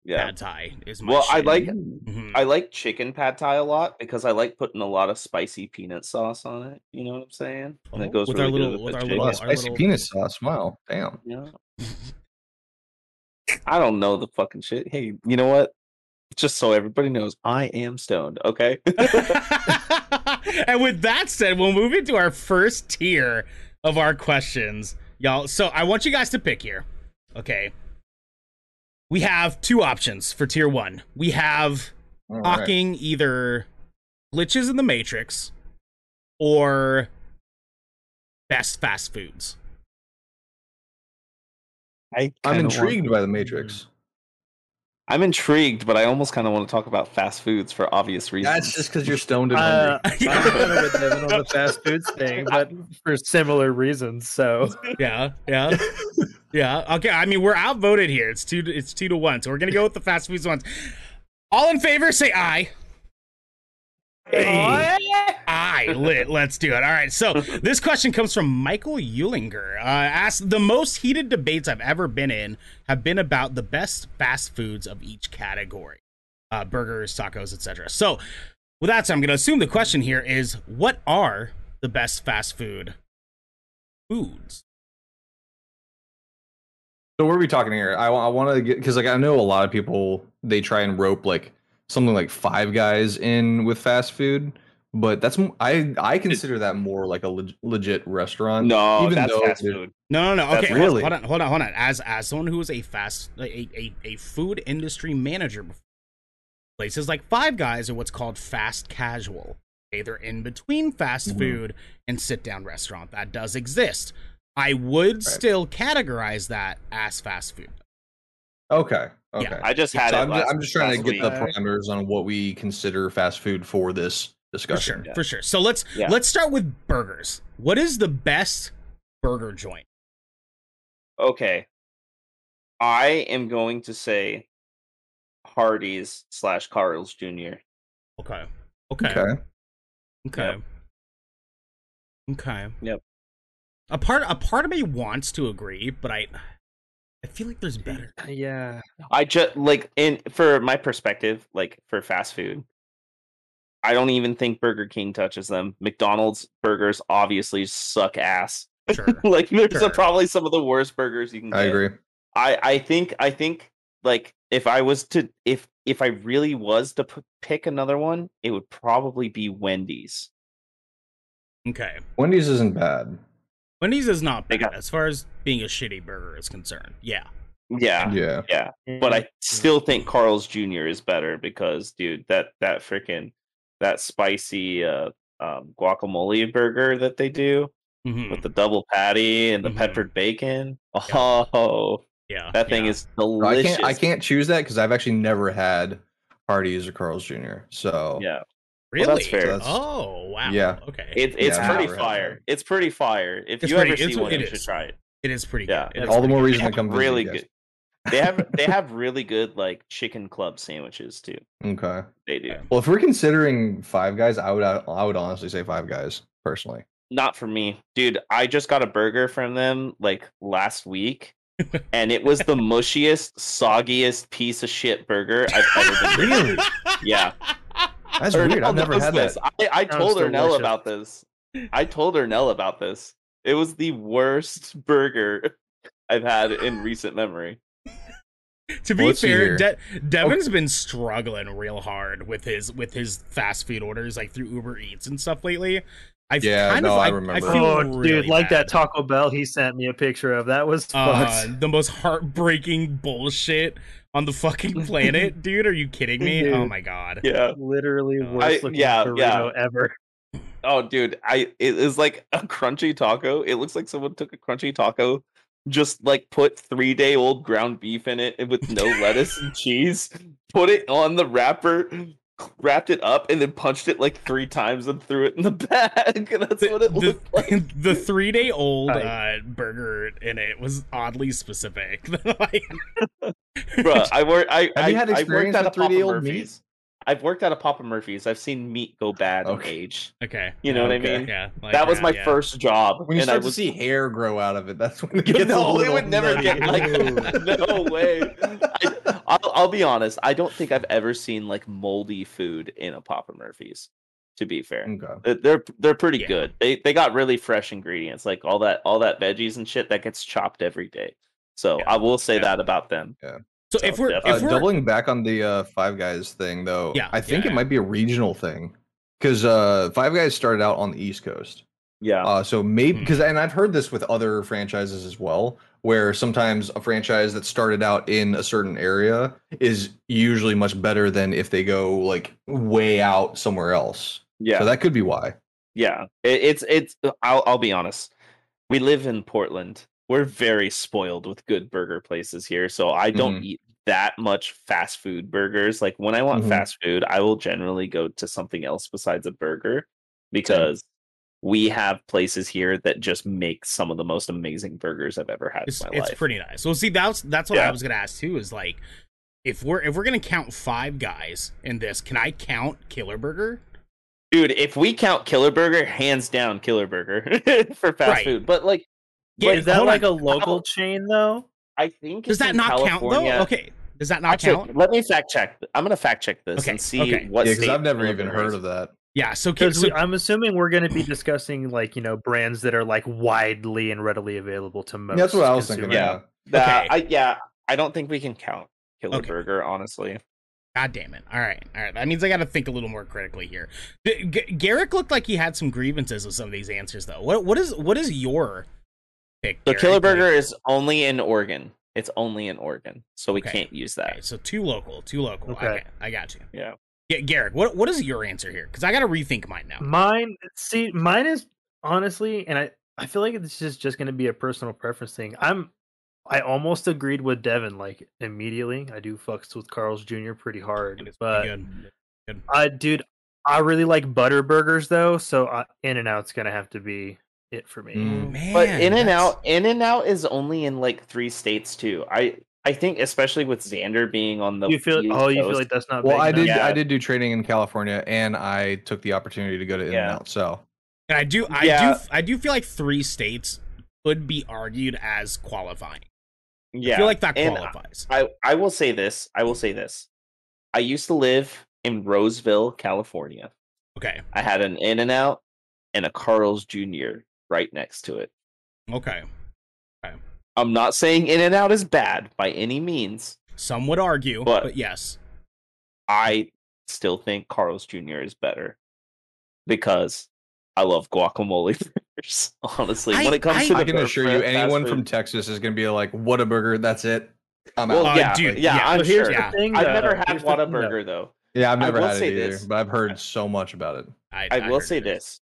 Yeah. pad thai is my. Well, I shit. like Mhm. I like chicken pad thai a lot because I like putting a lot of spicy peanut sauce on it. You know what I'm saying? And Oh, it goes with really our little- good with with, our little- Oh, our spicy little- peanut sauce. Wow, damn. Yeah. I don't know the fucking shit. Hey, you know what? Just so everybody knows, I am stoned. Okay. and with that said, we'll move into our first tier of our questions, y'all. So I want you guys to pick here. Okay. We have two options for tier one. We have All right. talking either glitches in the Matrix or best fast foods. I I'm intrigued Want, by the Matrix. I'm intrigued, but I almost kind of want to talk about fast foods for obvious reasons. That's just because you're stoned and Uh, hungry. I'm kind of with Devin on the fast foods thing, but for similar reasons. So Yeah, yeah, yeah. Okay, I mean we're outvoted here. It's two. To, it's two to one. So we're gonna go with the fast foods ones. All in favor, say aye. Aye, lit. Let's do it. All right. So this question comes from Michael Uhlinger. Uh, asked the most heated debates I've ever been in have been about the best fast foods of each category, uh, burgers, tacos, etc. So with that, said, I'm going to assume the question here is, what are the best fast food foods? So what are we talking here? I, I want to get because like I know a lot of people they try and rope like something like Five Guys in with fast food, but that's I I consider that more like a leg- legit restaurant. no, even that's though fast it- food. No, no, no. Okay, really- hold on, hold on, hold on. As as someone who is a fast a a, a food industry manager, before, places like Five Guys are what's called fast casual. Okay, they're in between fast Mhm. food and sit down restaurant. That does exist. I would still categorize that as fast food. Okay. Okay. Yeah, I just had so it. I'm, ju- last- I'm just trying to last get the parameters on what we consider fast food for this discussion. For discussion. sure, Yeah. for sure. So let's Yeah. let's start with burgers. What is the best burger joint? Okay. I am going to say Hardee's slash Carl's Jr. Okay. Okay. Okay. Okay. Okay. Yep. A part a part of me wants to agree, but I I feel like there's better. Uh, yeah, I just like in for my perspective, like for fast food, I don't even think Burger King touches them. McDonald's burgers obviously suck ass. Sure. like there's Sure. probably some of the worst burgers you can get. I agree. I I think I think like if I was to if if I really was to p- pick another one, it would probably be Wendy's. Okay. Wendy's isn't bad. Wendy's is not bad got- as far as being a shitty burger is concerned. Yeah. Yeah, Yeah. yeah. But I still think Carl's Jr. is better because, dude, that that freaking that spicy uh, um, guacamole burger that they do Mhm. with the double patty and the Mhm. peppered bacon. Oh, Yeah. that thing yeah. is I delicious. can't I can't choose that because I've actually never had Hardee's or Carl's Jr. So Yeah, really. well, that's fair. That's- Oh wow. Yeah. Okay. it, it's Yeah, pretty fire. that. It's pretty fire. If It's you pretty- ever see one, you should try it. it is pretty Yeah. good. It is all the more good. reason to come visit really good. They have they have really good like chicken club sandwiches too. Okay. They do. Well, if we're considering Five Guys, I would I would honestly say Five Guys personally. not for me, dude. I just got a burger from them like last week, and it was the mushiest, soggiest piece of shit burger I've ever been. Really? Yeah, That's weird. I've never knows had this. that. I, I told Ernell delicious. about this. I told Ernell about this. It was the worst burger I've had in recent memory. to be Let's fair, here. De- Devin's been struggling real hard with his with his fast food orders, like through Uber Eats and stuff lately. I Yeah, kind no, of I I, remember. I feel Oh, really dude, like bad. that Taco Bell he sent me a picture of. That was uh, the most heartbreaking bullshit on the fucking planet, dude. Are you kidding me? Oh my god. Yeah. Literally I- worst looking yeah, burrito yeah. ever. Oh, dude, I it is like a crunchy taco. It looks like someone took a crunchy taco, just like put three day old ground beef in it with no lettuce and cheese, put it on the wrapper, wrapped it up, and then punched it like three times and threw it in the bag. That's what it the, looked like. the three day old uh, burger in it was oddly specific. like, Bruh, I work. I Have I, you had worked experience at a with 3D Papa old meat? Murphy's. I've worked at a Papa Murphy's. I've seen meat go bad and Okay. age. okay, You know what I mean? yeah, like, that was my yeah. first job, When you and I start was to see hair grow out of it, that's when it gets a no, it would never nutty. get like no way. I, I'll, I'll be honest. I don't think I've ever seen like moldy food in a Papa Murphy's. To be fair, Okay. They're- they're they're pretty Yeah. good. They they got really fresh ingredients, like all that all that veggies and shit that gets chopped every day. So Yeah. I will say Yeah. that about them. So So, if we're if Uh, we're doubling back on the uh, Five Guys thing, though, Yeah, I think yeah, it yeah. might be a regional thing because uh, Five Guys started out on the East Coast. Yeah, Uh, so maybe Hmm. because, and I've heard this with other franchises as well, where sometimes a franchise that started out in a certain area is usually much better than if they go like way out somewhere else. yeah, So that could be why. yeah. It, it's it's. I'll I'll be honest. We live in Portland. We're very spoiled with good burger places here, so I don't Mhm. eat that much fast food burgers. Like when I want Mhm. fast food, I will generally go to something else besides a burger because we have places here that just make some of the most amazing burgers I've ever had it's, in my it's life. pretty nice. Well, see, that's that's what I was gonna ask too. Is like, if we're if we're gonna count five guys in this, can I count Killer Burger? Dude, if we count Killer Burger, hands down Killer Burger for fast Right. food. But like Yeah, But Is that like on. a local chain though? I think Does it's that in not California. count though? Okay, does that not Actually, count? let me fact check. I'm gonna fact check this Okay, and see okay. what yeah, because I've never even heard of that. Yeah. So, okay, Because so I'm assuming we're going to be discussing like you know brands that are like widely and readily available to most. That's what I was thinking. Yeah. Yeah. That, Okay. I, yeah, I don't think we can count Killer Okay. Burger. Honestly, God damn it! All right, all right. That means I got to think a little more critically here. G- G- Garrick looked like he had some grievances with some of these answers, though. What what is what is your pick? the Killer Burger is only in Oregon. It's only in Oregon, so we Okay. can't use that. Okay, so two local, two local. Okay, Okay. I got you. Yeah. Yeah, Garrick. What what is your answer here? Because I got to rethink mine now. Mine, see, mine is honestly, and I, I feel like it's just just going to be a personal preference thing. I'm, I almost agreed with Devin like immediately. I do fucks with Carl's Jr. pretty hard, but pretty good. I, dude, I really like butter burgers though, so uh, In and Out's gonna have to be it for me. Mm. Man, But In and Out, In and Out is only in like three states too. I I think especially with Xander being on the you feel? East Oh, you feel like that's not. Well, I enough? did. Yeah. I did do training in California, and I took the opportunity to go to In Yeah. and Out. So And I do, I Yeah. do, I do feel like three states could be argued as qualifying. yeah, I feel like that and qualifies. I I will say this. I will say this. I used to live in Roseville, California. Okay, I had an In and Out and a Carl's Jr. right next to it. okay. I'm not saying In and Out is bad by any means. Some would argue, but, But- yes, I still think Carl's Jr. is better because I love guacamole burgers. Honestly, I- when it comes I- to the I can bur- assure you, anyone food- from Texas is going to be like, "Whataburger! That's it. I'm well, out." Uh, yeah, dude, yeah, yeah. I'm But here's sure. Yeah. the thing. I've though. never had Here's the thing, though. Though. yeah, I've never had it say either, this. but I've heard so much about it. I, I will heard say it. this.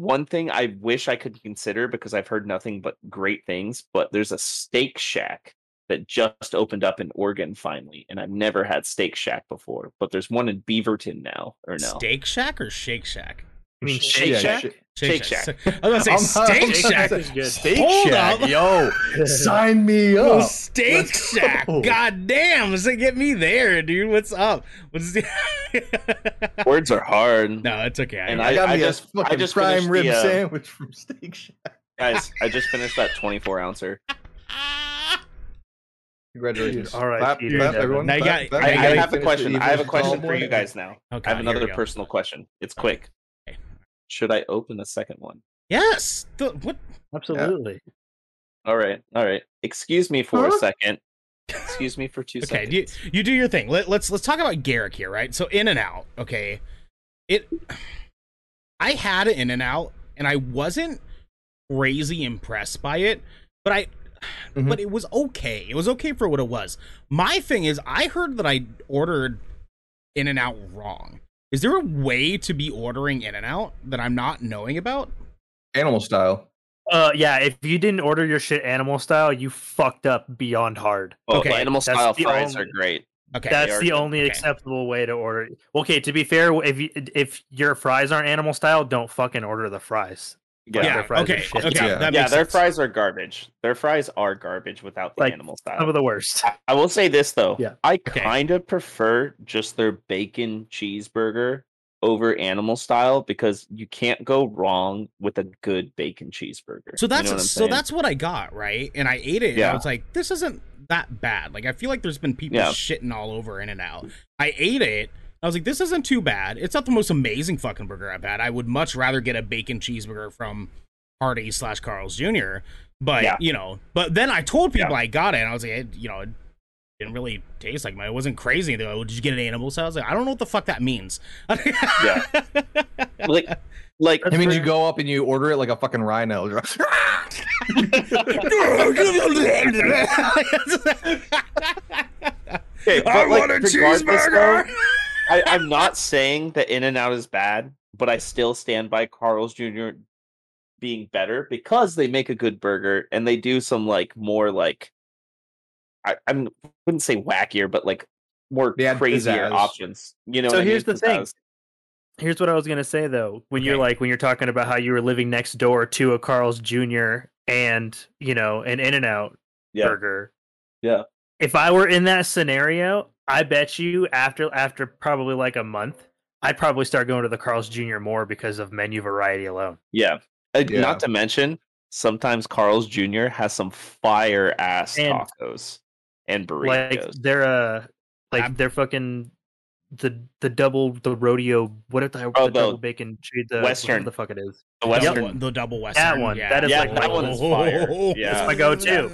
One thing I wish I could consider because I've heard nothing but great things, but there's a Steak Shack that just opened up in Oregon finally, and I've never had Steak Shack before, but there's one in Beaverton now, or no? Steak Shack or Shake Shack? You mean Sh- Shake yeah, Shack? Shake- Shake Shack. I was gonna say I'm- Steak Shake Shack. Shack is good. Steak Hold Shack, up. yo, sign me Oh, up. Steak Let's Shack. go. God damn. So get me there, dude. What's up? What's the... Words are hard. No, it's okay. And I, got I me just- a fucking I just prime finished rib the, uh, sandwich from Steak Shack. Guys, I just finished that 24 ouncer. Congratulations. All right, Clap, clap, everyone. Now you got- I, I have a question. I have a question for you guys now. Okay, I have another personal question. It's quick. Okay. Should I open a second one? Yes. The, what? Absolutely. All right. All right. Excuse me for a second. Excuse me for two Okay, seconds. you, you do your thing. Let, let's let's talk about Garrick here, right? So In and Out, okay. It I had an In and Out and I wasn't crazy impressed by it, but I Mhm. but it was okay. It was okay for what it was. My thing is I heard that I ordered In and Out wrong. Is there a way to be ordering In and Out that I'm not knowing about? Animal style. Uh, yeah. If you didn't order your shit animal style, you fucked up beyond hard. Oh, Okay, animal style the fries only- are great. Okay. That's the good. only Okay. acceptable way to order. Okay, to be fair, if you if your fries aren't animal style, don't fucking order the fries. Yeah. yeah, their fries are okay. shit. okay, Yeah. yeah, their sense. fries are garbage. Their fries are garbage without the Like, animal Some style. of the worst. I- I will say this though. Yeah. I Okay. kind of prefer just their bacon cheeseburger over animal style because you can't go wrong with a good bacon cheeseburger. So You that's know what I'm so that's what I got, right? And I ate it and I was like, this isn't that bad. Like I feel like there's been people Yeah. shitting all over in and out. I ate it. I was like, this isn't too bad. It's not the most amazing fucking burger I've had. I would much rather get a bacon cheeseburger from Hardee's slash Carl's Jr. But Yeah. you know, but then I told people Yeah. I got it and I was like, it, you know, it didn't really taste like my it wasn't crazy. They go, oh, did you get an animal style? I was like, I don't know what the fuck that means. Yeah. like like It means you go up and you order it like a fucking rhino. You're okay, but I like, want a cheeseburger. though, I, I'm not saying that In and Out is bad, but I still stand by Carl's Jr. being better because they make a good burger and they do some like more like I I'm, wouldn't say wackier, but like more They add crazier pizzazz. options. You know. So what I here's mean? the thing. Here's what I was gonna say though. When you're like when you're talking about how you were living next door to a Carl's Jr. and you know an In and Out Yeah. burger. Yeah. If I were in that scenario, I bet you after after probably like a month, I'd probably start going to the Carl's Jr. more because of menu variety alone. Yeah. Uh, Yeah. Not to mention, sometimes Carl's Jr. has some fire ass tacos and burritos. Like they're uh like Ab- they're fucking the the double the rodeo what if the, Oh, the the double bacon cheese the Western. the fuck it is. the The Western. double- the double western. that one. Yeah. That is Yeah, like that my- one is fire. Yeah. That's my go-to.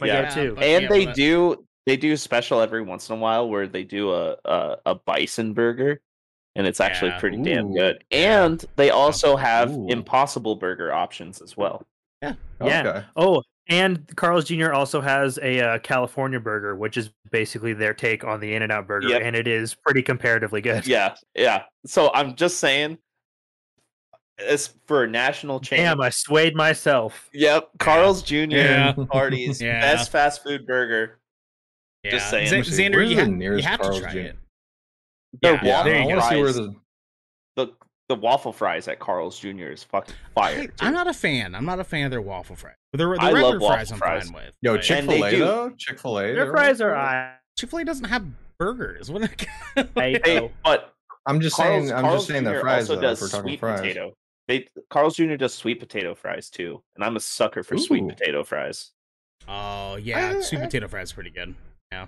My Yeah. go-to. and yeah, they but- do they do a special every once in a while where they do a a, a bison burger and it's actually Yeah. pretty damn good and they also have Ooh. impossible burger options as well Yeah. Okay. Oh, and Carl's Jr. also has a uh, California burger, which is basically their take on the In and Out burger, Yep. and it is pretty comparatively good. yeah yeah so i'm just saying it's for a national chain Damn, I swayed myself. yep carl's jr Yeah. Hardee's Yeah. best fast food burger Yeah. Just saying. Z- Let Xander, where's you, the ha- you nearest have to try Jr.? it. Their Yeah, Yeah, waffle there I you want to see where fries, the the the waffle fries at carl's jr is fucking fire I, am not a fan. I'm not a fan of their waffle fries. The, the I love regular waffle fries I'm fries. fine with. yo Chick Fil A do- though. Chick Fil A. Their fries are I. Chick-fil-A doesn't have burgers. What? I hey but I'm just Carl's, saying. I'm Carl's just saying Jr. that fries also though. does If we're talking sweet fries. potato. They Carl's Jr. does sweet potato fries too, and I'm a sucker for sweet potato fries. Oh yeah, Uh, sweet uh, potato fries pretty good. Yeah.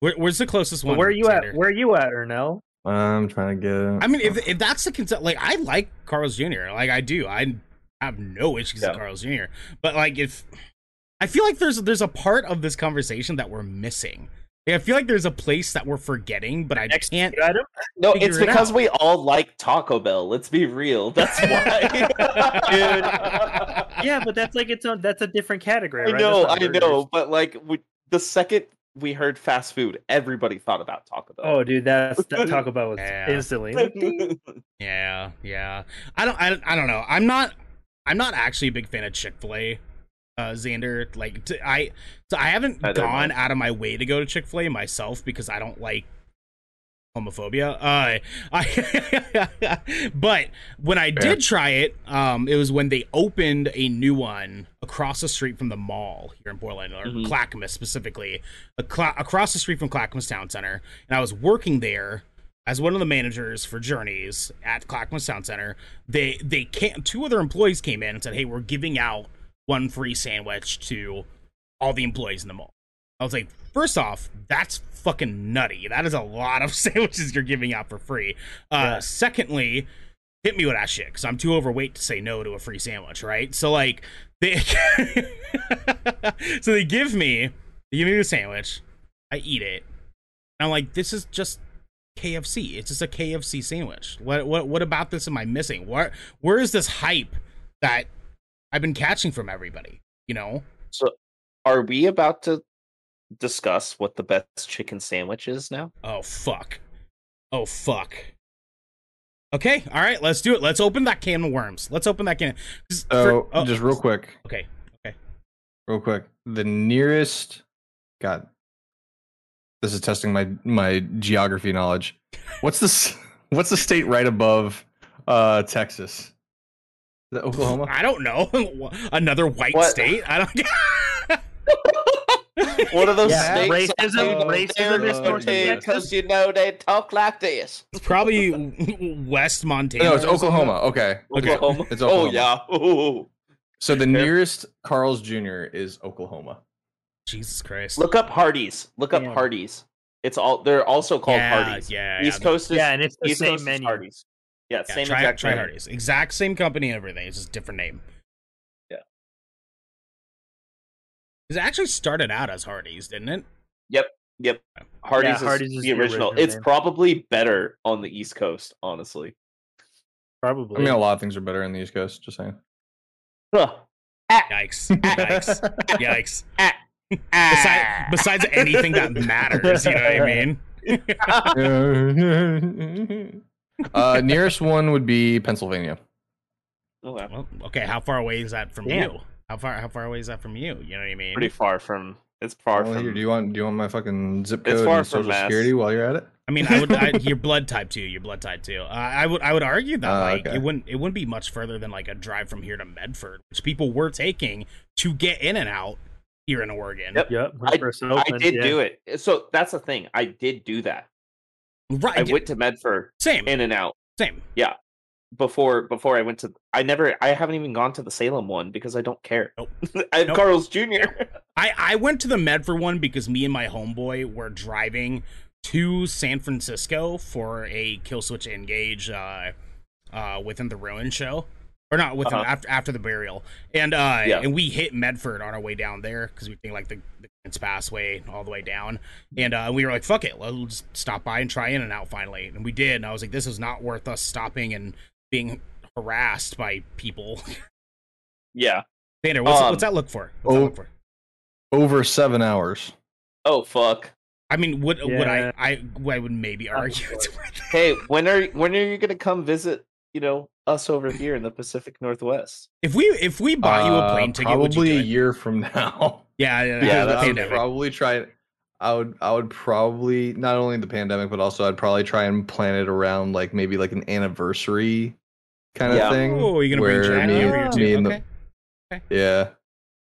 Where, where's the closest But one? where are you at? Where are you at, Ernell? I'm trying to get. it. I mean, if if that's the concept, like I like Carl's Jr. Like I do. I have no issues Yeah. with Carl's Jr. But like if I feel like there's there's a part of this conversation that we're missing. Like, I feel like there's a place that we're forgetting, but I Next can't. item? No, Figure it's it because out. we all like Taco Bell. Let's be real. That's why, Yeah, but that's like its own. That's a different category. I right? know, I not know, but like we, the second we heard fast food, everybody thought about Taco Bell. Oh, dude, that's that Taco Bell was Yeah. instantly. Yeah, yeah. I don't. I, I don't know. I'm not. I'm not actually a big fan of Chick Fil A. Uh, Xander, like to, I, so I haven't Neither am gone I. out of my way to go to Chick Fil A myself because I don't like homophobia. Uh, I, but when I did try it, um, it was when they opened a new one across the street from the mall here in Portland, or Mhm. Clackamas specifically, across the street from Clackamas Town Center, and I was working there as one of the managers for Journeys at Clackamas Town Center. They they came, two other employees came in and said, "Hey, we're giving out one free sandwich to all the employees in the mall." I was like, first off, that's fucking nutty. That is a lot of sandwiches you're giving out for free. Uh, Yeah. Secondly, hit me with that shit because I'm too overweight to say no to a free sandwich, right? So like, they so they give me they give me the sandwich, I eat it, and I'm like, this is just KFC. It's just a KFC sandwich. What what what about this am I missing? What where is this hype that I've been catching from everybody? You know? So, are we about to discuss what the best chicken sandwich is now? Oh fuck. Oh fuck. Okay, all right, let's do it. Let's open that can of worms. Let's open that can. 'cause So for- oh, just real quick, Okay. Okay. Real quick. The nearest God. This is testing my my geography knowledge. What's this what's the state right above uh Texas? Is that Oklahoma? I don't know. Another white What? state? I don't One of those Yeah, states racism- racism is north of yeah. Texas. because you know they talk like this. It's probably West Montana. No, it's or something. Oklahoma. Okay. Okay. Oklahoma. Oh yeah. Ooh. So the Fair. nearest Carl's Jr. is Oklahoma. Jesus Christ. Look up Hardee's. Look up Damn. Hardee's. It's all. They're also called yeah, Hardee's. Yeah, East yeah. Coast is Yeah, and it's the East same Coast menu. Hardee's. Yeah, Yeah, same try, exact try. Hardee's. Exact same company and everything. It's just different name. It actually started out as Hardee's, didn't it? Yep. Hardee's, Hardee's is, is the the original. original It's name. probably better on the East Coast, honestly. Probably. I mean, a lot of things are better in the East Coast. Just saying. Huh. Yikes. Yikes. Yikes. Ah. Besides, besides anything that matters, you know what I mean? uh, nearest one would be Pennsylvania. Oh. Well, okay, how far away is that from Damn. you? How far how far away is that from you? You know what I mean? Pretty far from. It's far Well, from. here, do you want do you want my fucking zip It's code far and from social Mass. security while you're at it? I mean, I would. I, your blood type too. Your blood type too. Uh, I would. I would argue that Ah, like okay. it wouldn't. It wouldn't be much further than like a drive from here to Medford, which people were taking to get in and out here in Oregon. Yep. Yep. I- I did yeah. do it. So that's the thing. I did do that. Right. I went to Medford same. in and out same. Before before I went to. I never. I haven't even gone to the Salem one because I don't care. Nope. I have Nope. Carl's Jr. I I went to the Medford one because me and my homeboy were driving to San Francisco for a Killswitch Engage uh uh within the Ruin show. Or not within Uh-huh. after after the burial. And uh Yeah. and we hit Medford on our way down there because we think like the the Queen's Passway all the way down. And uh we were like, fuck it, let's stop by and try in and out finally. And we did, and I was like, this is not worth us stopping and being harassed by people. yeah. Xander, what's, Um, what's that look for? What's that look for? Over seven hours. Oh fuck. I mean, would would I, Yeah. I I would maybe argue it's worth. Hey, when are when are you gonna come visit? You know us over here in the Pacific Northwest. If we if we bought you a Uh, plane ticket, would you probably do a it? year from now. Yeah, yeah, Yeah, yeah. that's the I would pandemic. probably try. I would. I would probably not only the pandemic, but also I'd probably try and plan it around like maybe like an anniversary kind of Yeah. thing. Oh, you're gonna bring where Jack me, over here me too? and Okay. the yeah.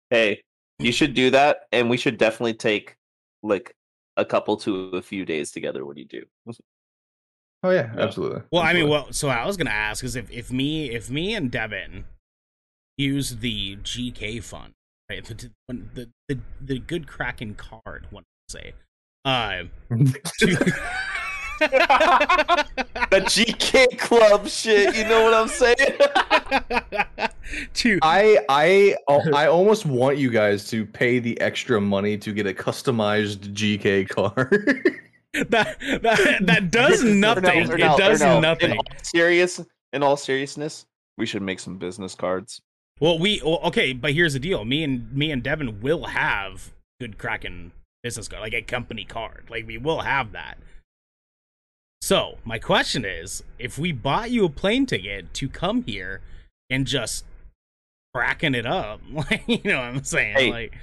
Hey, you should do that, and we should definitely take like a couple to a few days together when you do. Oh yeah, Yeah. absolutely. Well, I mean, absolutely. well, so I was gonna ask is if if me if me and Devin use the GK fund, right? The the the, the, the good Kraken card, one would say. Uh, to- the GK Club shit. You know what I'm saying? to I I I almost want you guys to pay the extra money to get a customized GK car. that that that does nothing. Or It no, or does no. nothing. In all serious, in all seriousness, we should make some business cards. Well, we well, okay, but here's the deal. Me and me and Devin will have good Kraken business card, like a company card. Like we will have that. So my question is, if we bought you a plane ticket to come here and just cracking it up, like you know what I'm saying, Hey. like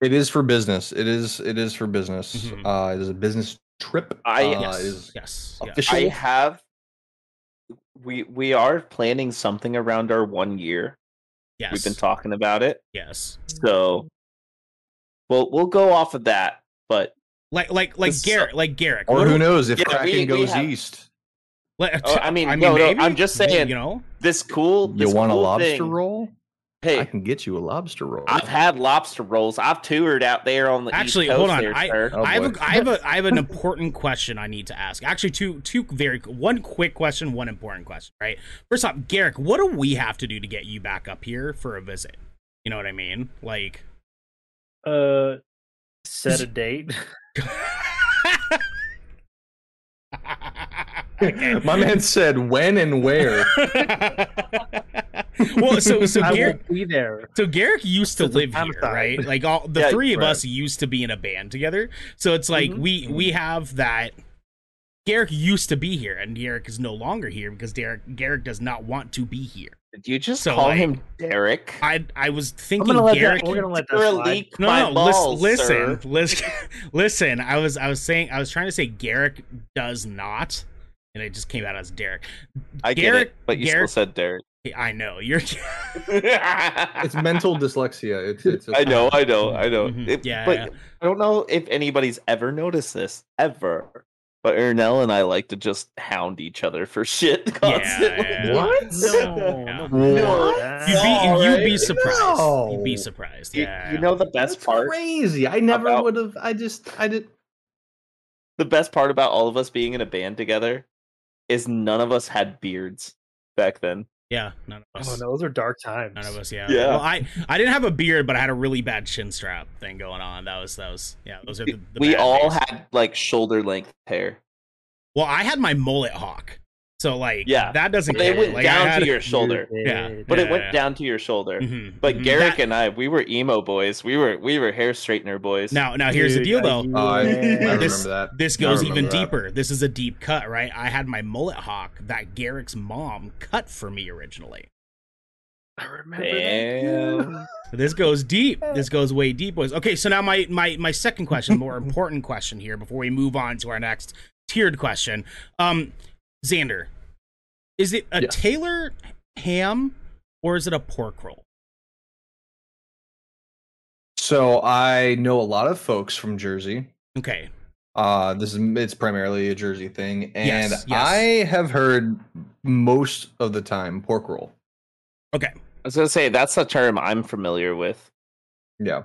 it is for business. It is it is for business. Mhm. Uh, it is a business trip I- uh, yes, is yes, yes. official. I have. We we are planning something around our one year. yes, We've been talking about it, yes. so we'll we'll go off of that. But Like like like This- Garrett, like Garrett. or who knows if Yeah, Kraken we goes have- east? like- Oh, I mean, no, no, I'm just saying- you know. this cool. You this want a lobster thing- roll? Hey, I can get you a lobster roll. I've had lobster rolls. I've toured out there on the Actually, East Coast hold on. there, I, sir. Oh, I have boy. a, I have a I have an important question I need to ask. Actually, two two very one quick question, one important question. Right. First off, Garrick, what do we have to do to get you back up here for a visit? You know what I mean? Like. Uh, set a date. My man said when and where. well, so so I Garrick, be there. so Garrick used to It's live here, homicide. right? Like all the Yeah, three of right. us used to be in a band together. So it's like Mhm. we we have that. Garrick used to be here, and Garrick is no longer here because Derek Garrick does not want to be here. Did you just So, call like, him Derek? I I was I'm thinking gonna let Garrick. that. We're gonna let that slide. leak no, my no, balls, listen, sir. listen, listen, listen. I was I was saying I was trying to say Garrick does not, and it just came out as Derek. I get it, but you Garrett- still said Derek. I know you're. it's mental dyslexia. It's, it's I know, I know, I know. Mhm. It- Yeah, but yeah. I don't know if anybody's ever noticed this ever. But Ernell and I like to just hound each other for shit constantly. yeah. What? No, Yeah. no, What? You'd be All you'd be surprised. You'd be No. surprised. You, Yeah. you know the best That's part? crazy. I never about- would have. I just. I did. The best part about all of us being in a band together is none of us had beards back then. Yeah. None of Oh, us. no, those are dark times. None of us. Yeah. Yeah. Well, I I didn't have a beard, but I had a really bad chin strap thing going on. That was that was yeah. Those are the, the we bad all days. had like shoulder length hair. Well, I had my mullet hawk, so like Yeah. that doesn't. But it went Like, down had- to your shoulder. Yeah. But it went yeah. down to your shoulder. Mhm, But mhm. Garrick That- and I, we were emo boys. We were we were hair straightener boys. now now here's the deal though. I, I remember This- that. This goes even that. deeper. This is a deep cut, right? I had my mullet hawk that Garrick's mom cut for me originally. I remember Damn. that. This goes deep. This goes way deep, boys. Okay, so now my my my second question, more important question here before we move on to our next tiered question. Um, Xander, is it a Yes. Taylor ham or is it a pork roll? So I know a lot of folks from Jersey. Okay, Uh, this is it's primarily a Jersey thing, and Yes, yes. I have heard most of the time pork roll. okay, I was gonna say that's a term I'm familiar with. Yeah,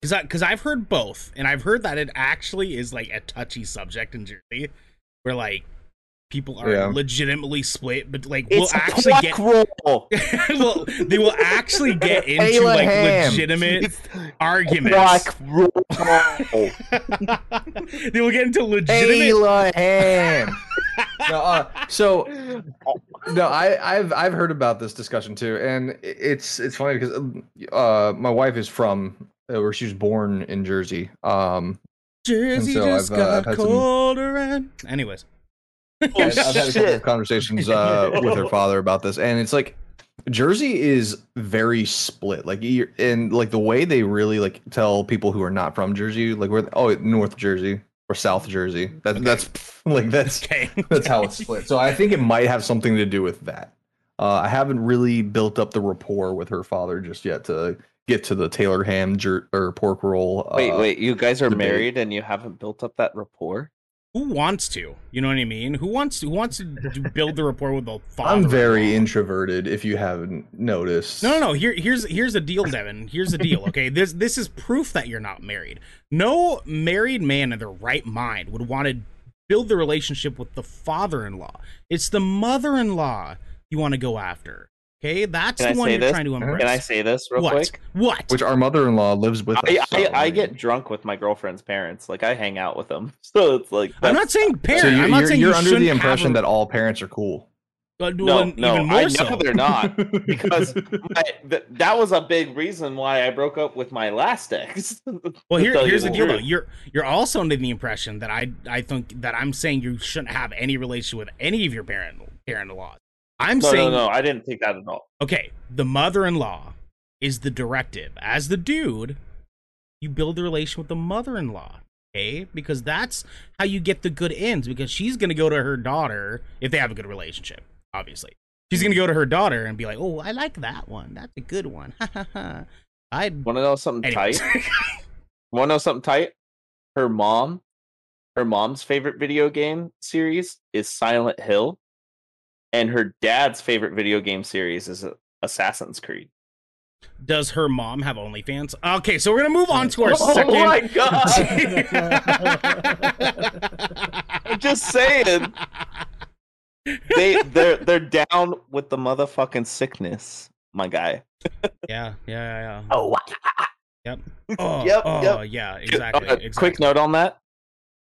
because I because I've heard both, and I've heard that it actually is like a touchy subject in Jersey, where like people are Yeah. legitimately split, but like It's will a actually get well, they will actually get into Taylor like ham. legitimate It's arguments. they will get into legitimate. ham. no, uh, so no, I, I've I've heard about this discussion too, and it's it's funny because uh, my wife is from uh, where she was born in Jersey. Um, Jersey so just I've, uh, got I've had some- colder and. Anyways. And I've had a couple of conversations uh, with her father about this, and it's like Jersey is very split. Like you're, and like the way they really like tell people who are not from Jersey, like we're oh North Jersey or South Jersey. That, Okay. That's like that's Okay. that's how it's split. So I think it might have something to do with that. Uh, I haven't really built up the rapport with her father just yet to get to the Taylor ham jer- or pork roll. Wait, uh, wait, you guys are debate. married and you haven't built up that rapport? Who wants to? You know what I mean? Who wants to? Who wants to build the rapport with the father? I'm very introverted. If you haven't noticed, No, no, no. Here, here's here's the deal, Devin. Here's the deal. Okay, this this is proof that you're not married. No married man in their right mind would want to build the relationship with the father-in-law. It's the mother-in-law you want to go after. Okay, that's Can I the one say you're this? trying to embrace. Can I say this real what? quick? What? which our mother-in-law lives with us. I, I, so, I mean- get drunk with my girlfriend's parents. Like I hang out with them, so it's like I'm not saying parent. So you're, I'm not you're, saying you're you under the impression a- that all parents are cool. Uh, no, well, no. even more I know so. they're not because my, th- that was a big reason why I broke up with my last ex. Well, here, here's the deal, though. You're you're also under the impression that I I think that I'm saying you shouldn't have any relation with any of your parent parent-in-laws. I'm No, saying no, no. I didn't think that at all. okay, the mother-in-law is the directive. As the dude, you build the relation with the mother-in-law. Okay, because that's how you get the good ends. Because she's gonna go to her daughter if they have a good relationship, obviously. She's gonna go to her daughter and be like, "Oh, I like that one. That's a good one." I'd Want to know something Anyways. tight? Want to know something tight? Her mom, her mom's favorite video game series is Silent Hill, and her dad's favorite video game series is uh, Assassin's Creed. Does her mom have OnlyFans? Okay, so we're gonna move on to our oh second. my god! I'm just saying they they're they're down with the motherfucking sickness, my guy. yeah, yeah, yeah, yeah. Oh, Yep. Oh, Yep, oh, yep. yeah, exactly, Uh, exactly. Quick note on that.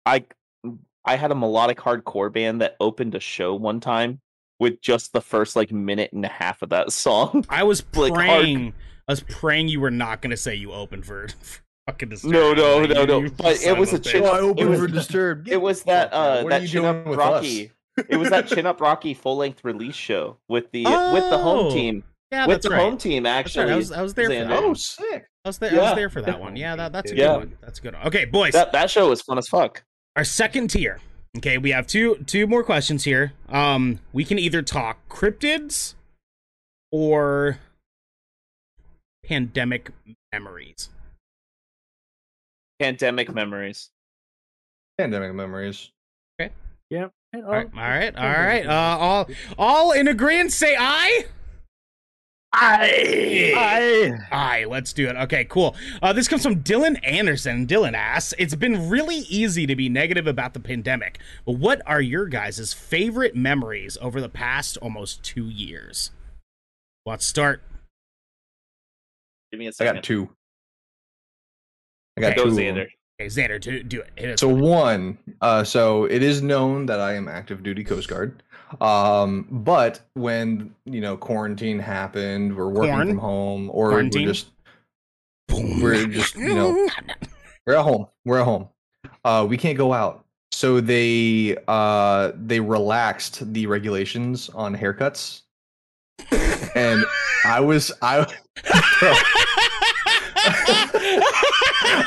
I I had a melodic hardcore band that opened a show one time with just the first like minute and a half of that song. I was like, hard- praying. I was praying you were not gonna say you opened for, for fucking Disturbed. No, no, Like, no, you- no, you but it was a bitch. chick- Oh, I it opened was- for Disturbed. It was that uh What that Chin Up Rocky. it was that Chin Up Rocky full length release show with the with the home Oh, team. Yeah, with that's the right. home team That's right. actually. I was, I was there for that. Oh, one. sick. I was there. I was there for that one. Yeah, that, that's a good Yeah. one. That's a good one. Okay, boys. that that show was fun as fuck. Our second tier. Okay, we have two two more questions here. Um, we can either talk cryptids or pandemic memories. Pandemic memories. Pandemic memories. Okay. Yep. All right, all right, all right. Uh, all all in agreement. Say aye. Aye. I Aye, let's do it. Okay, cool. Uh, this comes from Dylan Anderson. Dylan asks, It's been really easy to be negative about the pandemic, but what are your guys' favorite memories over the past almost two years? Let's start. Give me a I second. I got two. I got Okay. Two. Xander. Okay, Xander, do, do it. Hit us So with one, uh, so it is known that I am active duty Coast Guard. Um, but when you know quarantine happened, we're working Corn? from home, or Quarantine? we're just Boom. we're just, you know, we're at home. We're at home. Uh, we can't go out. So they uh they relaxed the regulations on haircuts, and I was I.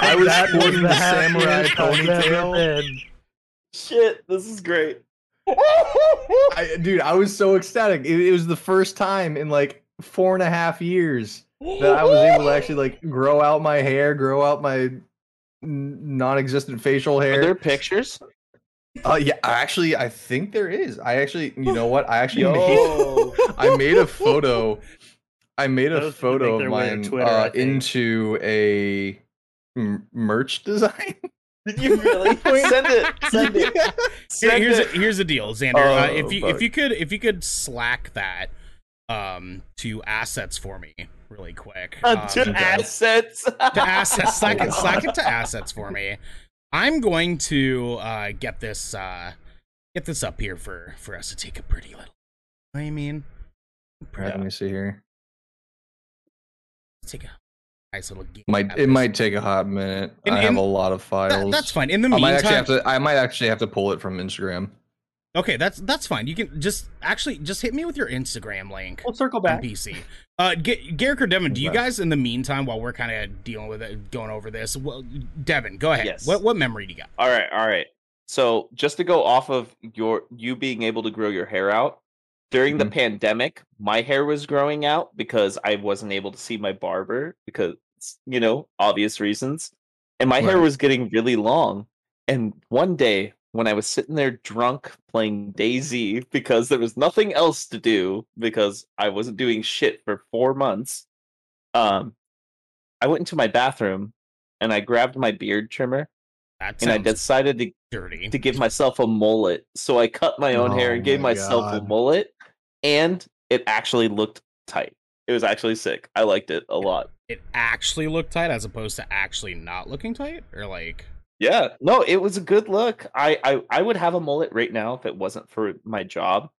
I was That sporting the samurai happiest I've ever ponytail. been. Shit, this is great. I, dude, I was so ecstatic. It, it was the first time in like four and a half years that I was able to actually like grow out my hair, grow out my n- non-existent facial hair. Are there pictures? Uh, yeah, I actually, I think there is. I actually, you know what? I actually made, I made a photo. I made a Those photo of their mine Twitter, uh, into a m- merch design. Did you really? Send it. Send it. Send here's it. a, here's the deal, Xander. uh, Oh, if you if you could if you could slack that um to assets for me really quick. Uh, um, to assets. to assets. Slack it, slack it to assets for me. I'm going to uh, get this uh, get this up here for for us to take a pretty little. I mean, Right, let me see here. let's take a nice little. geek Might it might take a hot minute. In- I have in- a lot of That- files. that's fine. In the I might actually meantime, have to. I might actually have to pull it from Instagram. okay, that's that's fine. You can just actually just hit me with your Instagram link. We'll circle back. PC. Uh, G- Garrick or Devin, do you guys, in the meantime, while we're kind of dealing with it, going over this, well, Devin, go ahead. Yes. What what memory do you got? all right, all right. So just to go off of your you being able to grow your hair out during the Mhm. pandemic, my hair was growing out because I wasn't able to see my barber because you know obvious reasons, and my hair was getting really long. And one day when I was sitting there drunk playing DayZ because there was nothing else to do because I wasn't doing shit for four months, um, I went into my bathroom and I grabbed my beard trimmer and I decided to, dirty. to give myself a mullet. So I cut my own hair Oh and gave my myself a mullet, and it actually looked tight. It was actually sick. I liked it a lot. It actually looked tight as opposed to actually not looking tight, or like Yeah, no, it was a good look. I I, I would have a mullet right now if it wasn't for my job.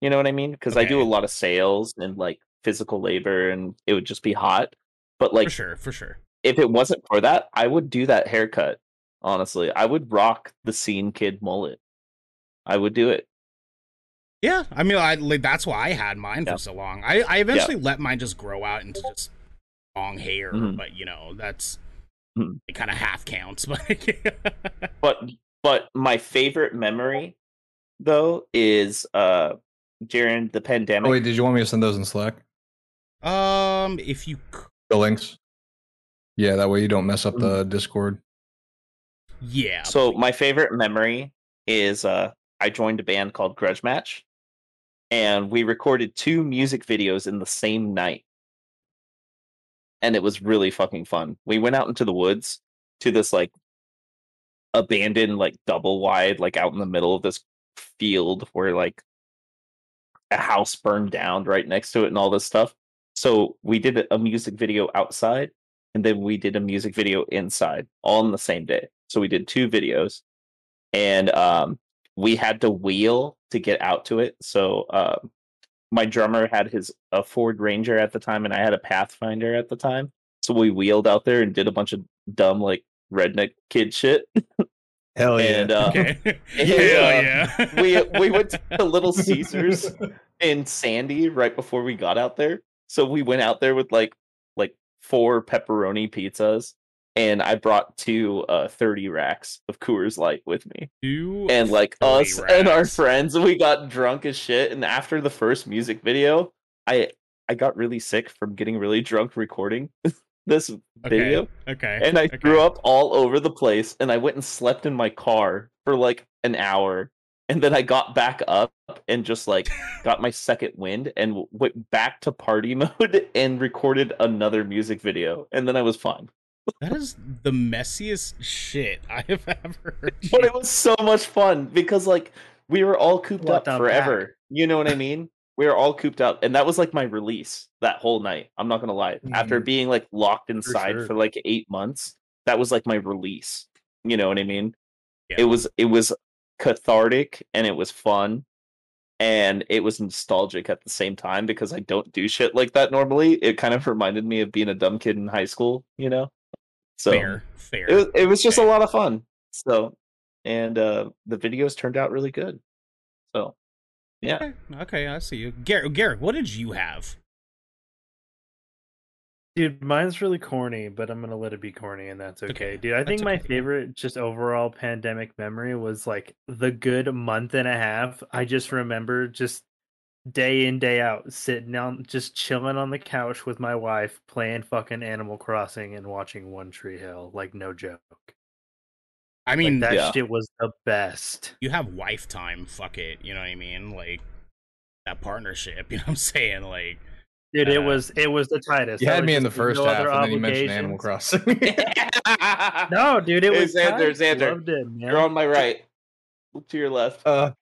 You know what I mean? Because I do a lot of sales and like physical labor, and it would just be hot. But like, for sure, for sure. if it wasn't for that, I would do that haircut. Honestly, I would rock the scene kid mullet. I would do it. Yeah, I mean, I like, that's why I had mine Yeah. for so long. I I eventually let mine just grow out into just long hair, Mhm. but you know that's Hmm. it kind of half counts, but But but my favorite memory though is uh during the pandemic. Oh wait, did you want me to send those in Slack? um, if you c- The links. Yeah, that way you don't mess up the Discord. yeah, So my favorite memory is uh I joined a band called Grudge Match and we recorded two music videos in the same night. And it was really fucking fun. We went out into the woods to this like abandoned like double wide like out in the middle of this field where like a house burned down right next to it and all this stuff. So we did a music video outside and then we did a music video inside all in the same day. So we did two videos and um we had to wheel to get out to it. So um my drummer had his a Ford Ranger at the time and I had a Pathfinder at the time. So we wheeled out there and did a bunch of dumb like redneck kid shit. Hell yeah. And uh okay, and, hell uh, yeah, we we went to Little Caesars in Sandy right before we got out there. So we went out there with like like four pepperoni pizzas, and I brought two uh 30 racks of Coors Light with me. Two And like 30 us and our friends, we got drunk as shit. And after the first music video, I I got really sick from getting really drunk recording this video. Okay, And I okay. threw up all over the place, and I went and slept in my car for like an hour, and then I got back up and just like got my second wind and w- went back to party mode and recorded another music video, and then I was fine. That is the messiest shit I have ever heard. But it was so much fun because like we were all cooped Lot up to unpack. forever. You know what I mean? We were all cooped up, and that was like my release that whole night. I'm not gonna lie. After Mhm. being like locked inside sure. for like eight months, that was like my release. You know what I mean? Yeah. It was it was cathartic and it was fun, and it was nostalgic at the same time because I don't do shit like that normally. It kind of reminded me of being a dumb kid in high school. You know? So fair, fair. it was, it was just a lot of fun. So, and uh the videos turned out really good. So, yeah. Okay, okay, I see you, Garrick. Garrick, what did you have? Dude, mine's really corny, but I'm gonna let it be corny, and that's okay. Okay, Dude, I that's think my okay. favorite, just overall pandemic memory was like the good month and a half. I just remember just day in day out sitting down, just chilling on the couch with my wife, playing fucking Animal Crossing and watching One Tree Hill. Like no joke. I Like, mean, that yeah. shit was the best. you have wife time. Fuck it. You know what I mean? Like that partnership. You know what I'm saying? Like, Dude, it Uh, was it was the tightest. you I had me in the first no half, other and then you mentioned Animal. Crossing. No, dude, it Hey, was Xander, tight. Xander, Loved it, man. You're on my right. Look to your left. uh,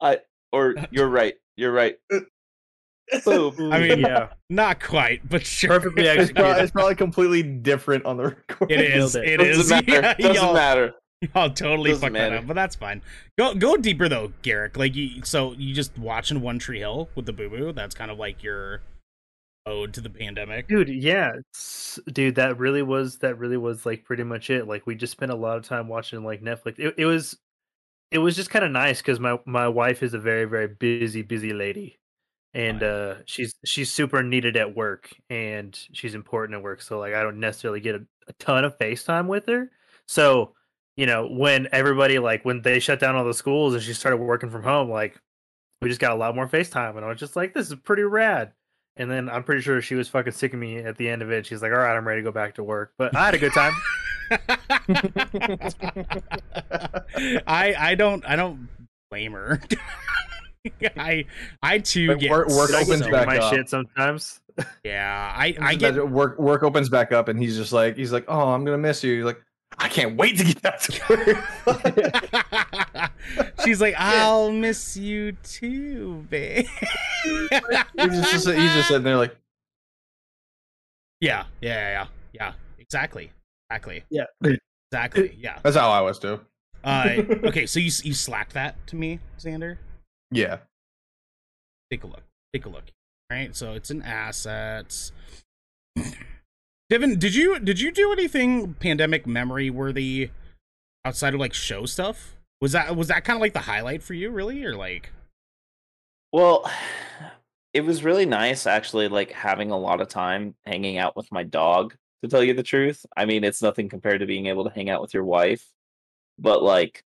I or you're right. You're right. Boom. I mean, yeah, not quite, but sure. Perfectly it's, executed. probably, it's probably completely different on the recording. It is. It, it is. Doesn't matter. Yeah, Doesn't y'all, matter. y'all totally Doesn't fucked that matter. up, but that's fine. Go go deeper though, Garrick. Like you, so you just watching One Tree Hill with the Boo Boo. That's kind of like your ode to the pandemic. dude yeah it's- dude that really was that really was like pretty much it like we just spent a lot of time watching like netflix it, it was it was just kind of nice because my my wife is a very very busy busy lady and uh she's she's super needed at work and she's important at work so like i don't necessarily get a, a ton of facetime with her so you know when everybody like when they shut down all the schools and she started working from home like we just got a lot more facetime and i was just like this is pretty rad and then I'm pretty sure she was fucking sick of me at the end of it. She's like, "All right, I'm ready to go back to work." But I had a good time. I I don't I don't blame her. I I too But get work- work so- opens sick back my up. shit sometimes. Yeah, I I get work work opens back up and he's just like he's like oh I'm gonna miss you. You're like I can't wait to get back to work. She's like, I'll miss you too, babe. he's just he's just sitting there like yeah, yeah, yeah, yeah, yeah. Exactly, exactly, Yeah. exactly. Yeah. that's how I was too. Uh, okay, so you you slacked that to me, Xander. Yeah. Take a look. Take a look. All right, so it's an assets. Devin, did you did you do anything pandemic memory worthy outside of like show stuff? Was that was that kind of like the highlight for you, really, or like? Well, it was really nice actually like having a lot of time hanging out with my dog to tell you the truth. I mean, it's nothing compared to being able to hang out with your wife. But like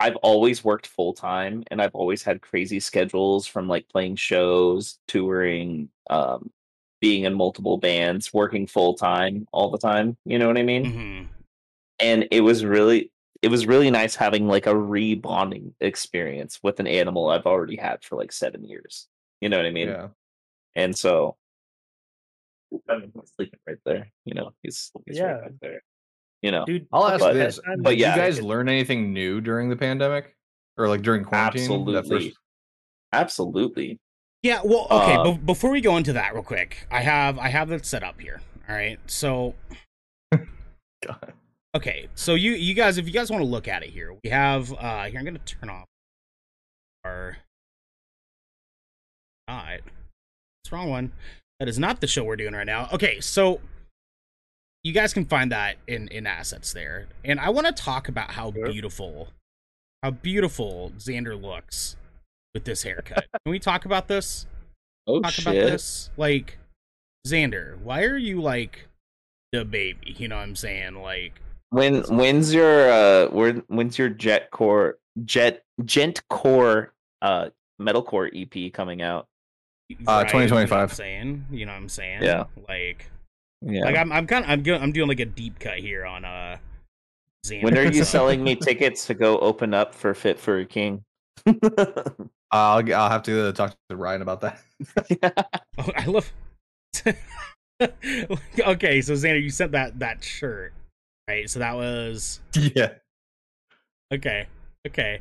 I've always worked full time and I've always had crazy schedules from like playing shows, touring, um, being in multiple bands, working full time all the time. You know what I mean? Mhm. And it was really it was really nice having like a rebonding experience with an animal I've already had for like seven years. You know what I mean? yeah. And so I mean, he's sleeping right there. You know, he's, he's Yeah. right there. You know, Dude, I'll ask But- this: but Did yeah. you guys learn anything new during the pandemic, or like during quarantine? Absolutely, first- absolutely. Yeah, well, okay. Uh, be- before we go into that, real quick, I have I have that set up here. All right, so God. okay, so you you guys, if you guys want to look at it here, we have uh here. I'm gonna turn off our. Not. It's wrong one. That is not the show we're doing right now. Okay, so you guys can find that in in assets there, and I want to talk about how Sure. beautiful, how beautiful Xander looks with this haircut. can we talk about this? Oh talk shit! about this? Like, Xander, why are you like the baby? You know what I'm saying? Like, When when's your uh when when's your jet core jet gent core uh metalcore EP coming out? Uh, right, you know what I'm 2025. saying, you know what I'm saying? Yeah. Like, Yeah. like I'm, I'm kind of, I'm, go- I'm doing like a deep cut here on uh, Xander. when are you So- selling me tickets to go open up for Fit for a King? I'll I'll have to talk to Ryan about that. Oh, I love. okay, so Xander, you sent that that shirt, right? So that was yeah. okay. Okay,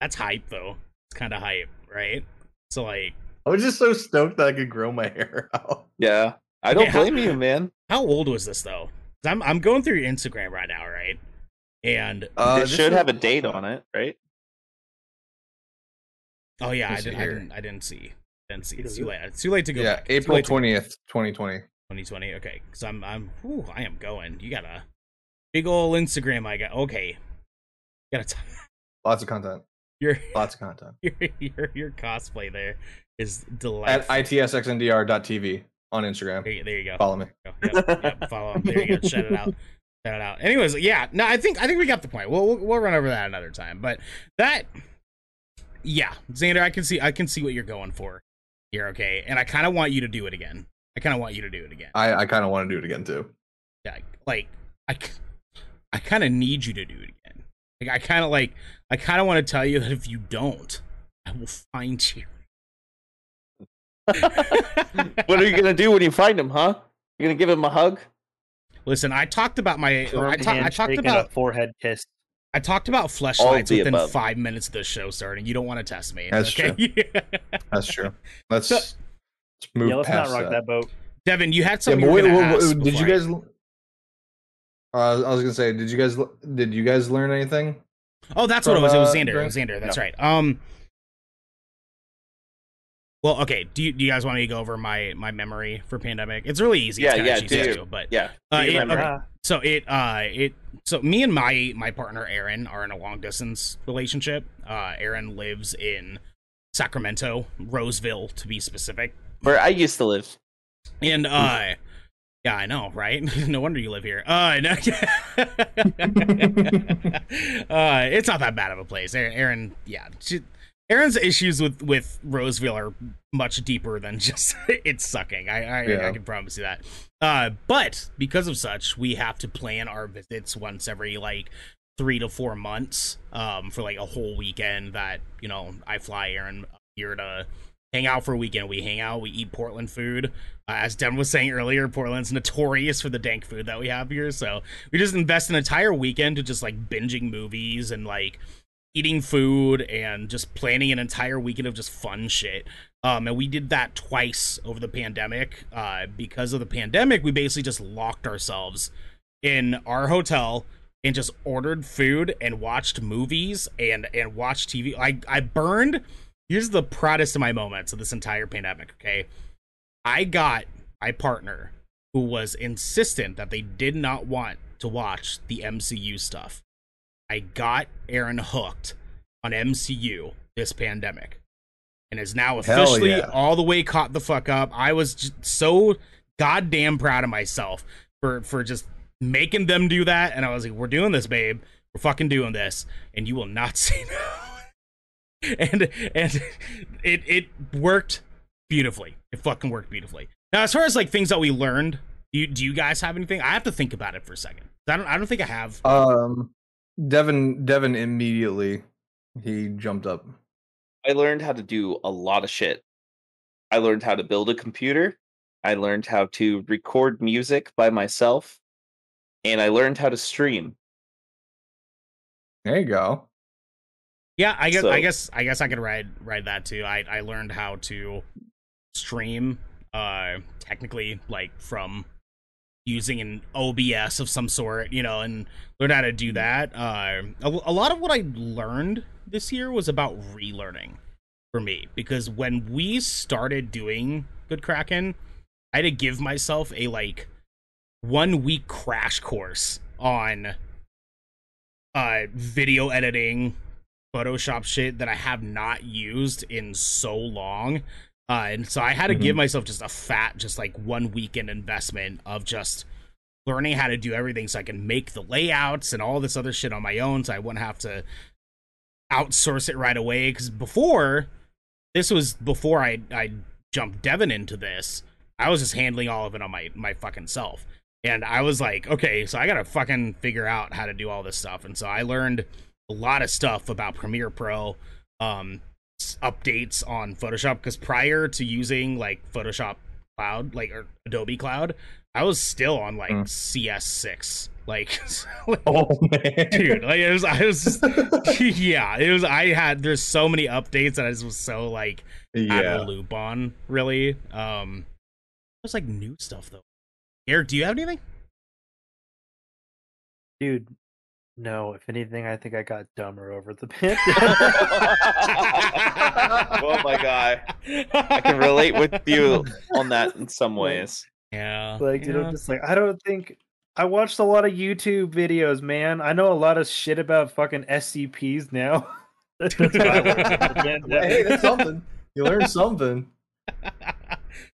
that's hype though. It's kind of hype, right? So like, I was just so stoked that I could grow my hair out. yeah, I don't Okay, how- blame you, man. how old was this though? I'm I'm going through your Instagram right now, right? And Uh, it should have a date on it, right? oh yeah, I didn't, I didn't I didn't see didn't see. It's too late. It's too late to go Yeah, back. April late to go- twentieth, twenty twenty. 2020. Okay, because I'm I'm whew, I am going. You got a big old Instagram. I got okay. You got to Lots of content. your Lots of content. your your your cosplay there is delight At delightful. itsxndr.tv on Instagram. there, you, there you go. Follow me. Yep, yep, follow him. There you go. Shout it out. Shout it out. Anyways, yeah. No, I think I think we got the point. We'll we'll, we'll run over that another time. But that, yeah, Xander, I can see I can see what you're going for here. Okay, and I kind of want you to do it again. I kind of want you to do it again. I, I kind of want to do it again too. Yeah, like I, c- I kind of need you to do it again. Like I kind of like I kind of want to tell you that if you don't, I will find you. what are you gonna do when you find him, huh? You gonna give him a hug? Listen, I talked about my I, Firm ta- I talked about a forethead kiss. I talked about All fleshlights within above. five minutes of the show starting. You don't want to test me. That's okay? That's true. Let's, So- let's move Yeah, let's not past rock that. that boat. Devin, you had something but you were wait, gonna wait, wait, ask did you before I- guys? Uh, I was gonna say, did you guys did you guys learn anything? Oh, that's what it was. It was uh, Xander. It was Xander. That's Yeah. right. Um. Well, okay. Do you, do you guys want me to go over my my memory for pandemic? It's really easy. Yeah, it's yeah, do. too, but Yeah. Uh, Do you yeah, remember? okay. Ah, so it uh it so me and my my partner Aaron are in a long distance relationship. Uh, Aaron lives in Sacramento, Roseville to be specific, Where I used to live. and uh. Yeah, I know, right? no wonder you live here. Uh, no, uh, it's not that bad of a place. Aaron, Aaron yeah, she, Aaron's issues with with Roseville are much deeper than just it's sucking. I I, Yeah. I can promise you that. Uh, but because of such, we have to plan our visits once every like three to four months. Um, for like a whole weekend that you know I fly Aaron here to hang out for a weekend. We hang out, we eat Portland food. Uh, as Devin was saying earlier, Portland's notorious for the dank food that we have here. So we just invest an entire weekend to just like binging movies and like eating food and just planning an entire weekend of just fun shit. Um, and we did that twice over the pandemic. Uh, because of the pandemic, we basically just locked ourselves in our hotel and just ordered food and watched movies and and watched TV. I I burned. Here's the proudest of my moments of this entire pandemic. Okay, I got my partner who was insistent that they did not want to watch the MCU stuff. I got Aaron hooked on MCU this pandemic and is now officially yeah. all the way caught the fuck up. I was just so goddamn proud of myself for for just making them do that. And I was like, we're doing this, babe. We're fucking doing this, and you will not say no. and and it it worked beautifully. It fucking worked beautifully. Now, as far as like things that we learned, do you, do you guys have anything? I have to think about it for a second. I don't I don't think I have. Um, Devin, Devin immediately he jumped up. I learned how to do a lot of shit. I learned how to build a computer. I learned how to record music by myself. And I learned how to stream. There you go. Yeah, I guess I guess I guess I could ride ride that too. I I learned how to stream uh technically like from using an OBS of some sort, you know, and learn how to do that. Uh a, a lot of what I learned this year was about relearning for me because when we started doing Good Kraken, I had to give myself a like one week crash course on uh video editing Photoshop shit that I have not used in so long. Uh, and so I had to give myself just a fat, just like one weekend investment of just learning how to do everything so I can make the layouts and all this other shit on my own so I wouldn't have to outsource it right away. Because before, this was before I, I jumped Devin into this, I was just handling all of it on my, my fucking self. And I was like, okay, so I gotta fucking figure out how to do all this stuff. And so I learned a lot of stuff about Premiere Pro, um, updates on Photoshop. Because prior to using like Photoshop Cloud, like or Adobe Cloud, I was still on like Mm. CS6. Like, Oh man, dude, like it was, I was, just, yeah, it was. I had there's so many updates that I just was so like out of yeah. the loop on. Really, um, there's like new stuff though. Eric, do you have anything? Dude, no. If anything, I think I got dumber over the pandemic. oh my god. I can relate with you on that in some ways. Yeah, like, you yeah. know, just like I don't think I watched a lot of YouTube videos, man. I know a lot of shit about fucking SCPs now. That's what I learned from the pandemic. hey, that's something. You learned something.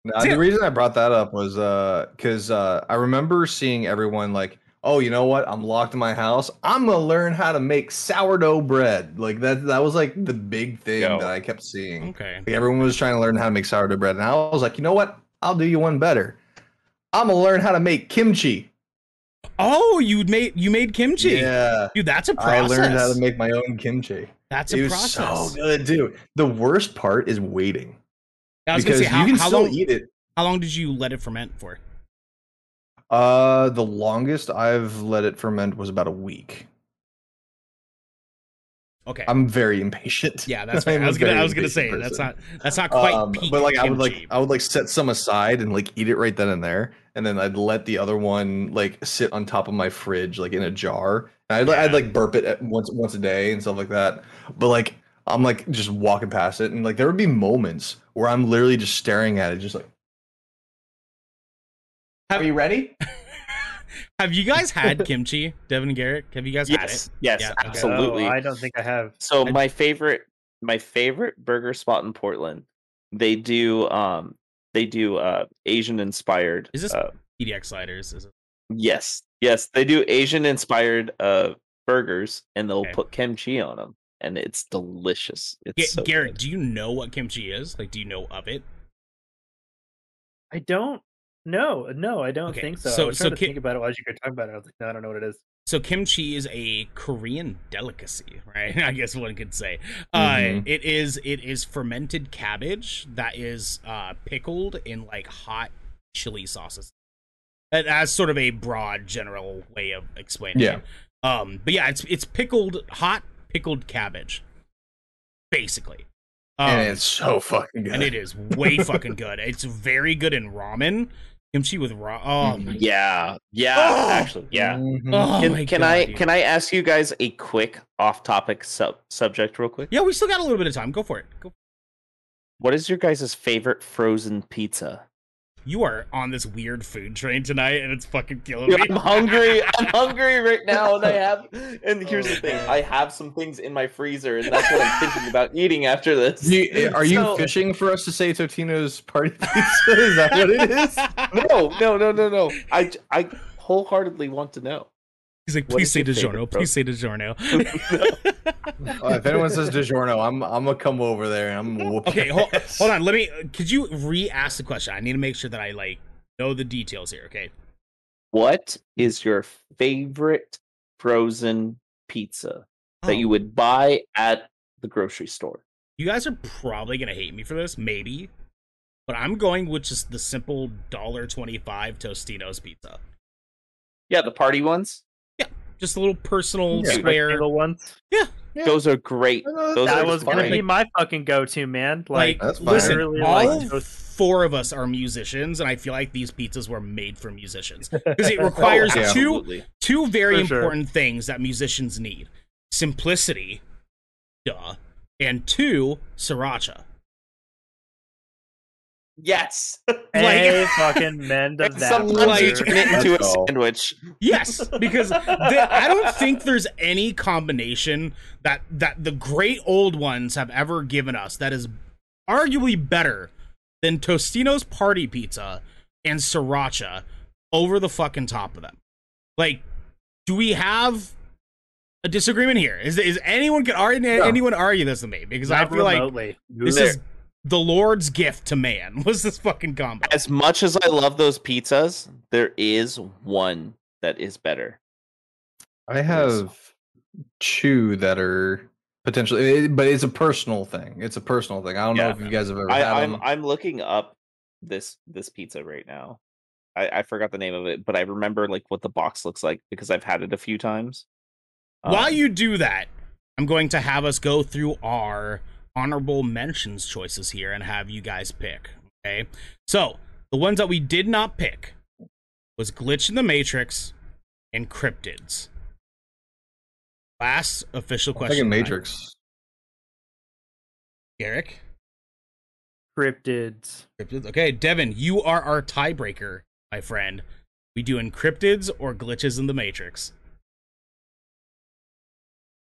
No, the reason I brought that up was uh because uh I remember seeing everyone like, oh, you know what? I'm locked in my house. I'm gonna learn how to make sourdough bread. Like that that was like the big thing Yo. that I kept seeing. okay. Like, everyone was trying to learn how to make sourdough bread, and I was like, you know what? I'll do you one better. I'm gonna learn how to make kimchi. Oh, you made you made kimchi. Yeah. Dude, that's a process. I learned how to make my own kimchi. That's it a was process. so good, dude. The worst part is waiting I was gonna because say, how, you can how still long? eat it. How long did you let it ferment for? Uh, the longest I've let it ferment was about a week. Okay. I'm very impatient. yeah, that's right. I was gonna. I was gonna say impatient that's not. That's not quite Um, peak but like I would like I would like set some aside and like eat it right then and there, and then I'd let the other one like sit on top of my fridge like in a jar. And I'd, I'd like burp it at once once a day and stuff like that. But like I'm like just walking past it, and like there would be moments where I'm literally just staring at it, just like. Have- Are you ready? Have you guys had kimchi, Devin and Garrick? Have you guys had Yes, it? yes, Yeah, okay. absolutely. I don't think I have. So I- my favorite my favorite burger spot in Portland, they do um they do uh Asian inspired Is this- uh, PDX sliders. Is it? yes. Yes, they do Asian inspired uh burgers and they'll Okay. put kimchi on them and it's delicious. It's Ga- so Garrick, good. do you know what kimchi is? Like, do you know of it? I don't. No, no, I don't Okay, think so. so- I was so trying to ki- think about it as you were talking about it. I was like, no, I don't know what it is. So kimchi is a Korean delicacy, right? I guess one could say. Uh, Mhm. it is it is fermented cabbage that is uh, pickled in like hot chili sauces. That- That's sort of a broad general way of explaining Yeah. it. Um, but yeah, it's it's pickled hot pickled cabbage, basically. Um, and it's so fucking good. and it is way fucking good. It's very good in ramen. Kimchi with raw. Oh my Yeah. Yeah, Oh! actually. Yeah. Mhm. Oh can can God, I dude. can I ask you guys a quick off-topic sub- subject real quick? Yeah, we still got a little bit of time. Go for it. Go. What is your guys' favorite frozen pizza? You are on this weird food train tonight, and it's fucking killing Dude, me. I'm hungry. I'm hungry right now, and I have. And here's the thing: oh. I have some things in my freezer, and that's what I'm thinking about eating after this. You- eh, are you So- fishing for us to say Totino's party pizza? Is that what it is? No, no, no, no, no. I, I wholeheartedly want to know. He's like, please say your favorite DiGiorno. Please say DiGiorno. Uh, if anyone says DiGiorno, I'm I'm gonna come over there and I'm gonna whoop. okay, hold, hold on. Let me. Could you re-ask the question? I need to make sure that I like know the details here. Okay. What is your favorite frozen pizza that Oh, you would buy at the grocery store? You guys are probably gonna hate me for this, maybe, but I'm going with just the simple dollar twenty-five Tostino's pizza. Yeah, the party ones. Just a little personal Yeah. square. Single ones. Yeah. Those are great. Those That are was gonna be my fucking go-to, man. Like, Like, That's listen, literally, all like, toast- four of us are musicians, and I feel like these pizzas were made for musicians because it requires yeah. Oh, two Absolutely. two very For sure. important things that musicians need: simplicity, duh, and two, sriracha. Yes. hey, fucking mend of that. Sometimes like- you turn it into a Let's go. sandwich. Yes, because the, I don't think there's any combination that that the great old ones have ever given us that is arguably better than Tostino's party pizza and sriracha over the fucking top of them. Like, do we have a disagreement here? Is is anyone can argue No. anyone argue this with me? Because I Not feel like remotely. this There- is the Lord's gift to man. Was this fucking combo? As much as I love those pizzas, there is one that is better. I have two that are potentially, but it's a personal thing. It's a personal thing. I don't know if you guys have ever I, had I'm them. I'm looking up this this pizza right now. I, I forgot the name of it, but I remember like what the box looks like because I've had it a few times. While Um, you do that, I'm going to have us go through our honorable mentions choices here and have you guys pick. Okay. So the ones that we did not pick was Glitch in the Matrix and Cryptids. Last official I'm question. thinking tonight. Matrix. Garrick. Cryptids. Cryptids. Okay, Devin, you are our tiebreaker, my friend. We do cryptids or glitches in the Matrix?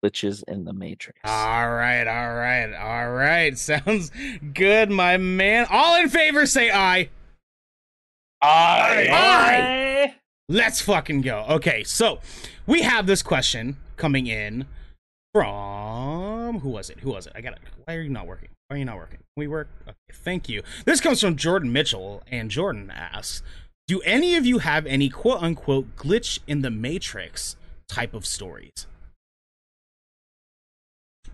Glitches in the Matrix. All right, all right, all right. Sounds good, my man. All in favor, say aye. aye Aye. Let's fucking go. Okay, so we have this question coming in from who was it? Who was it? I got it. Why are you not working? Why are you not working? Can we work? Okay, thank you. This comes from Jordan Mitchell, and Jordan asks, "Do any of you have any quote unquote glitch in the matrix type of stories?"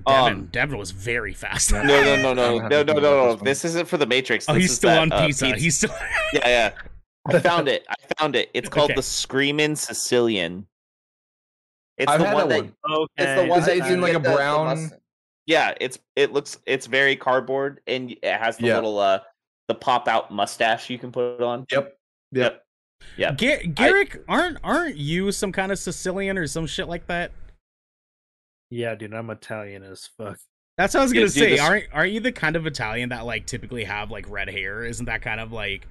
Devin, Um, Devin was very fast. No, No, no, no, no, no, no, no, this isn't for the Matrix. oh, he's is still that, on uh, pizza. He's still. Yeah, yeah. I found it. I found it. It's called Okay. the Screamin' Sicilian. It's I've the had one that that. one. Okay. It's the one Is that it in like a the- the brown- Yeah, it's it looks it's very cardboard and it has the Yeah. little uh the pop out mustache you can put on. Yep. Yep. Yeah. Gar- Garrick, aren't aren't you some kind of Sicilian or some shit like that? Yeah, dude, I'm Italian as fuck. That's what I was gonna dude, say. this- Aren't aren't you the kind of Italian that like typically have like red hair? Isn't that kind of like?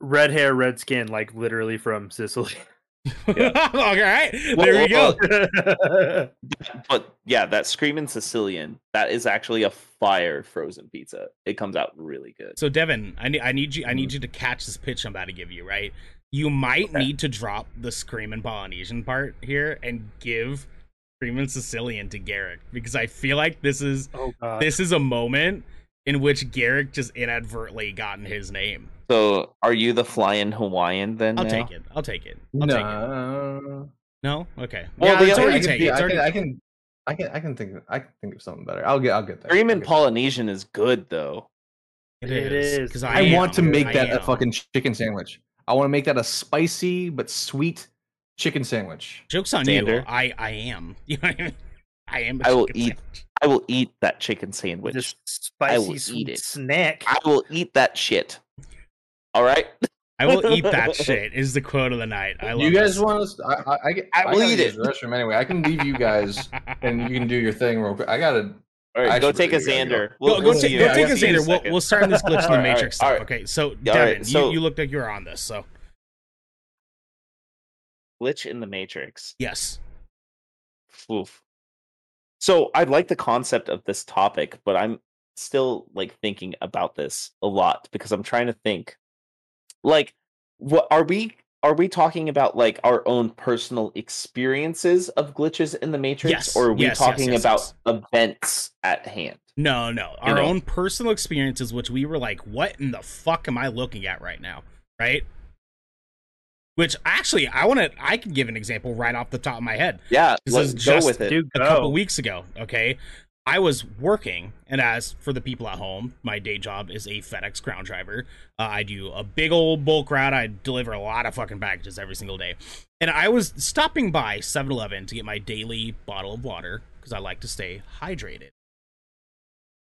Red hair, red skin, like literally from Sicily. All right, Well, there we well, go. But yeah, that screaming Sicilian, that is actually a fire frozen pizza. It comes out really good. So Devin, I need I need you I need mm-hmm. you to catch this pitch I'm about to give you. Right, you might Okay. need to drop the screaming Polynesian part here and give screaming Sicilian to Garrick because I feel like this is oh this is a moment in which Garrick just inadvertently gotten his name. So are you the flying Hawaiian then? I'll now? take it. I'll take it. I'll take it. No. No, okay. Well, yeah, the it's already I can, taken. yeah, It's I, already can, I can, I can, I can think, of, I can think of something better. I'll get, I'll get there. Screamin' I'll get there. Polynesian is good though. It It is is. because I, I, want to make I that a fucking chicken sandwich. I want to make that a spicy but sweet chicken sandwich. Jokes on you. I I am. You know what I mean? I am. I will chicken eat sandwich. I will eat that chicken sandwich. Just I will spicy eat sweet it. snack. I will eat that shit. All right. I will eat that shit. Is the quote of the night. I love you guys this. want us? I, I, I, I I will eat it. the restroom anyway. I can leave you guys and you can do your thing real quick. I gotta All right, go take a you. Xander. Go, We'll, go, we'll ta- you- go take we'll a see you in Xander. We'll, we'll start on this glitch in the Alright, alright, matrix stuff. alright. Okay, so Yeah, alright, Devin, so- you, you looked like you were on this. So glitch in the matrix. yes, Oof. So I like the concept of this topic, but I'm still like thinking about this a lot because I'm trying to think like what are we are we talking about like our own personal experiences of glitches in the matrix Yes, or are we yes, talking yes, about events at hand? no, no, You our know. own personal experiences, which we were like, what in the fuck am I looking at right now? Right. Which actually, I want to. I can give an example right off the top of my head. Yeah, This let's go just- with it. Dude, a go. couple weeks ago. Okay, I was working, and as for the people at home, my day job is a FedEx ground driver. Uh, I do a big old bulk route. I deliver a lot of fucking packages every single day, and I was stopping by 7-Eleven to get my daily bottle of water because I like to stay hydrated.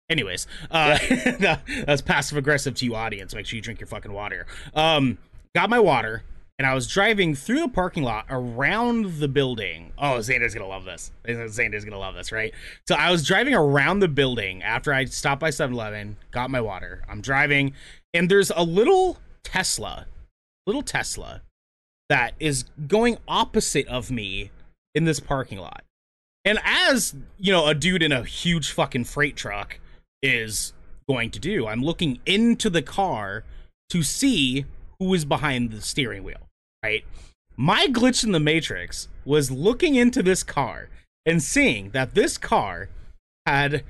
Anyways, uh, that's passive aggressive to you, audience. Make sure you drink your fucking water. Um, got my water, and I was driving through the parking lot around the building. Oh, Xander's gonna love this. Xander's gonna love this, right? So I was driving around the building after I stopped by 7-Eleven, got my water. I'm driving, and there's a little Tesla, little Tesla, that is going opposite of me in this parking lot. And as you know, a dude in a huge fucking freight truck is going to do, I'm looking into the car to see who is behind the steering wheel, right? My glitch in the Matrix was looking into this car and seeing that this car had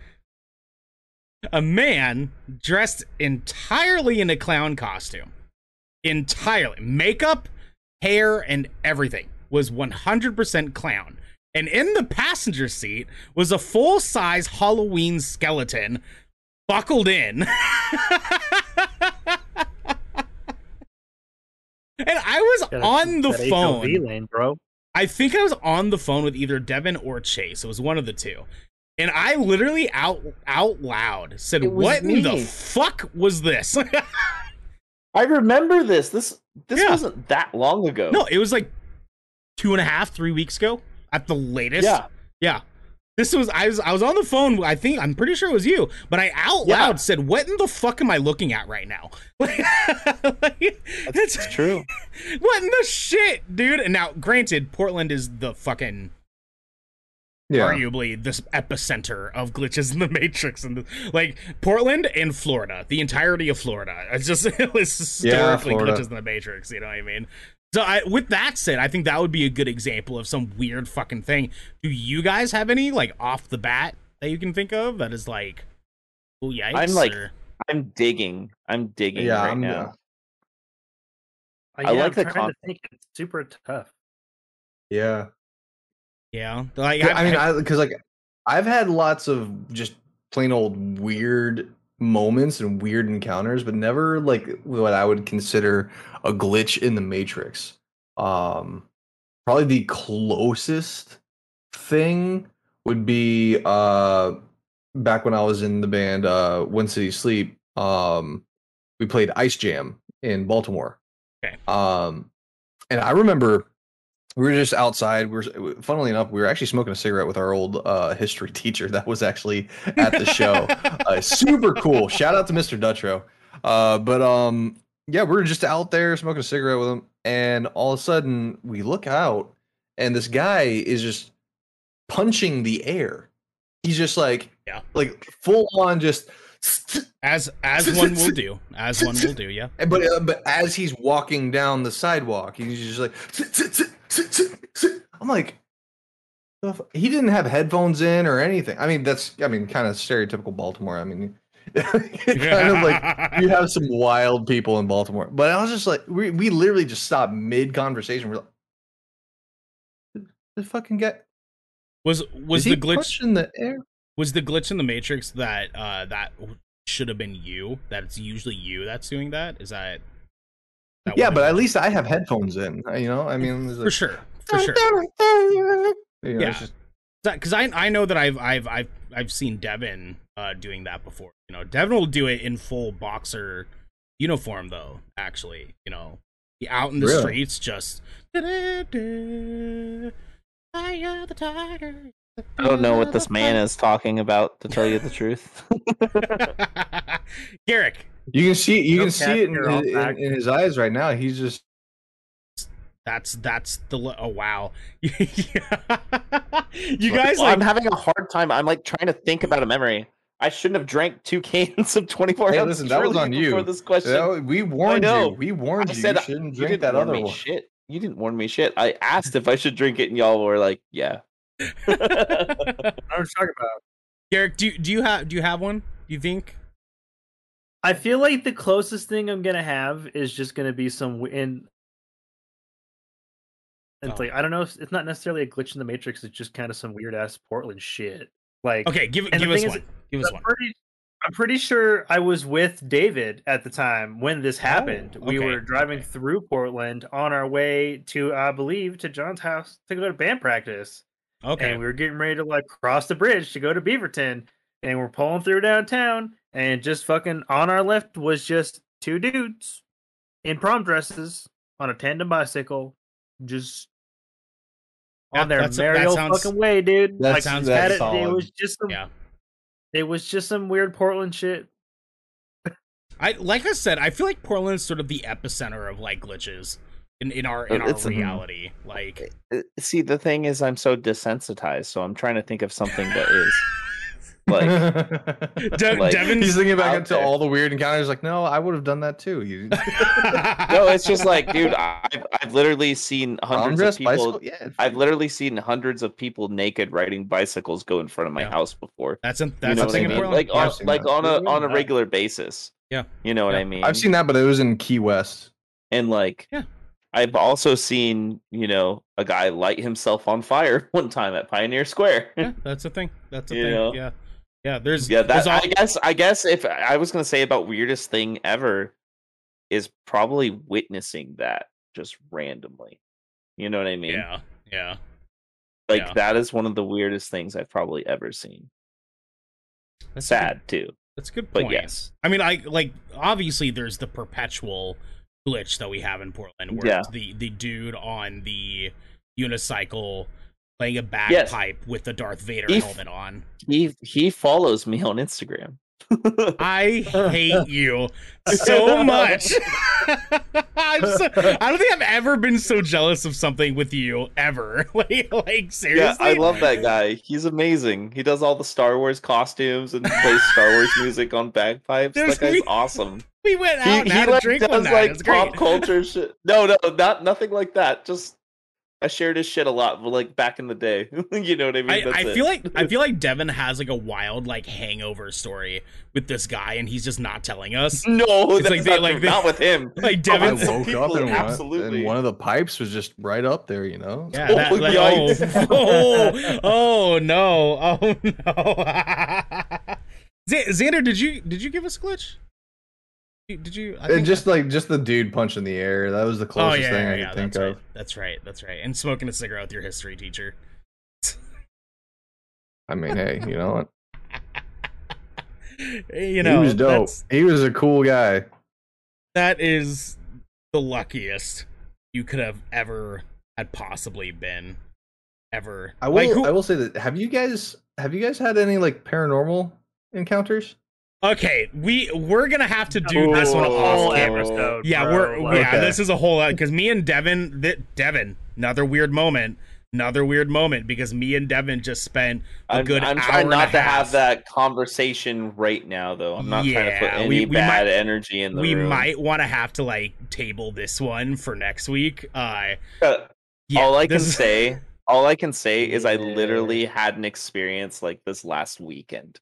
a man dressed entirely in a clown costume. Entirely. Makeup, hair, and everything was 100% clown. And in the passenger seat was a full size Halloween skeleton buckled in. and I was Gotta on the keep that phone. HOV lane, bro. I think I was on the phone with either Devin or Chase. It was one of the two. And I literally out out loud said, It was "What in the fuck was this?" I remember this. This this Yeah. wasn't that long ago. no, it was like two and a half, three weeks ago at the latest. Yeah. yeah. This was I was I was on the phone. I think I'm pretty sure it was you, but I out Yeah. loud said, "What in the fuck am I looking at right now?" Like, it's It's true. what in the shit, dude? And now, granted, Portland is the fucking Yeah. arguably this epicenter of glitches in the matrix and the, like portland and florida the entirety of florida it's just it's historically Florida. glitches in the matrix you know what i mean so I, with that said i think that would be a good example of some weird fucking thing do you guys have any like off the bat that you can think of that is like oh yikes I'm like- or- I'm digging. I'm digging Yeah, right I'm- now. Uh, I like I'm the trying con- to think. It's super tough. Yeah. yeah like I mean, I, I because like I've had lots of just plain old weird moments and weird encounters, but never like what I would consider a glitch in the Matrix. Um, probably the closest thing would be uh back when I was in the band uh One City Sleep. Um, we played Ice Jam in Baltimore. Okay. Um, and I remember we were just outside. We are funnily enough, we were actually smoking a cigarette with our old uh, history teacher that was actually at the show. uh, super cool. Shout out to Mr. Dutro. Uh, but um, yeah, we were just out there smoking a cigarette with him, and all of a sudden we look out, and this guy is just punching the air. He's just like, Yeah. like full on just. As as one will do as one will do yeah But uh, but as he's walking down the sidewalk, he's just like. I'm like, he didn't have headphones in or anything. I mean, that's I mean, kind of stereotypical Baltimore. I mean, kind of like you have some wild people in Baltimore. But I was just like, we we literally just stopped mid conversation. We're like, the fucking guy was was the glitch punching the air? Was the glitch in the matrix that uh that should have been you that it's usually you that's doing that is that, that Yeah, but at least I have headphones in. You know, I mean, there's for sure for sure You know, Yeah. it's just- because I I know that I've I've I've I've seen Devin uh doing that before. You know, Devin will do it in full boxer uniform though. Actually, you know, out in the Really? streets just. "Da-da-da, I am the tiger. I don't know what this man is talking about. To tell you the truth, Garrick, You can see you No can see it in, you're his- in, in his eyes right now. He's just that's that's the oh wow. you guys Well, like I'm having a hard time. I'm like trying to think about a memory. I shouldn't have drank two cans of 24 Hey, ounce listen, that was on you. this question. that- we warned you. We warned I you. said you shouldn't drink didn't that other one. shit. You didn't warn me shit. I asked if I should drink it, and y'all were like, "Yeah." I was talking about. Garrick, do do you have do you have one? Do you think? I feel like the closest thing I'm gonna have is just gonna be some w- in. It's Oh. like I don't know. If, it's not necessarily a glitch in the matrix. It's just kind of some weird ass Portland shit. Like Okay, give give us thing is, one. Give us I'm one. pretty, I'm pretty sure I was with David at the time when this oh, happened. we okay, were driving okay. through Portland on our way to, I believe, to John's house to go to band practice. Okay. And we were getting ready to like cross the bridge to go to Beaverton. And we're pulling through downtown. And just fucking on our left was just two dudes in prom dresses on a tandem bicycle, just Yeah, on their merry that old sounds- fucking way, dude. That like, sounds had that's it, it was just some Yeah. it was just some weird Portland shit. I like I said, I feel like Portland is sort of the epicenter of like glitches in, in our uh, in our It's- um, reality. Like uh, uh, See, the thing is, I'm so desensitized, so I'm trying to think of something that is like. De- Like, Devin's He's thinking back out into there. all the weird encounters. Like, no, I would have done that too. You No, it's just like, dude, I've, I've literally seen hundreds of people. bicycle. Yeah, I've literally seen hundreds of people naked riding bicycles go in front of my Yeah. house before. that's a, You that's know a what I mean? Portland. Like on like that. on a on a regular basis. Yeah. You know what I mean? I've seen that, but it was in Key West. and like Yeah. I've also seen, you know, a guy light himself on fire one time at Pioneer Square. yeah, that's a thing. That's a You thing. know? Yeah. Yeah, there's yeah, there's all, I guess I guess if I was gonna say about weirdest thing ever is probably witnessing that just randomly. You know what I mean? Yeah. Yeah. Like yeah. that is one of the weirdest things I've probably ever seen. That's a good- Sad too. That's a good But point. yes. I mean, I like obviously there's the perpetual glitch that we have in Portland, where Yeah. the the dude on the unicycle playing a Yes. bagpipe with the Darth Vader If- helmet on. He he follows me on Instagram. I hate you so much. I'm so, I don't think I've ever been so jealous of something with you ever. like, like seriously. Yeah, I love that guy. He's amazing. He does all the Star Wars costumes and plays Star Wars music on bagpipes. There's that guy's me- awesome. We went out He, and he had a like drink one does night. like it's pop great. culture shit. No, no, not nothing like that. Just I shared his shit a lot, but like back in the day. you know what I mean? I, I feel like I feel like Devin has like a wild like hangover story with this guy, and he's just not telling us. no, It's that's like they- not, like true. they- not with him. Like Devin, Some woke people up and one, absolutely- and one of the pipes was just right up there. You know. yeah, Oh, that, like, oh, oh, oh no, oh no. Xander, did you did you give us a glitch? Did you? I And think- just like just the dude punching the air. That was the oh closest yeah, thing yeah, I yeah, could think of. That's right. That's right. And smoking a cigarette with your history teacher. I mean, hey, you know what? You know, he was dope. He was a cool guy. that is the luckiest you could have ever had possibly been ever. I will. Like, who- I will say that. Have you guys? Have you guys had any like paranormal encounters? Okay, we we're gonna have to do this one off Whole camera. episode, Yeah, bro, we're like- yeah. Okay. This is a whole lot because me and Devin, th- Devin, another weird moment, another weird moment because me and Devin just spent a I'm, good I'm hour trying and not a to half. have that conversation right now, though. I'm not trying to put Yeah, any we- we bad might- energy in the we room. might want to have to like table this one for next week. Uh, Uh, yeah, all I can is- say, all I can say is I literally had an experience like this last weekend.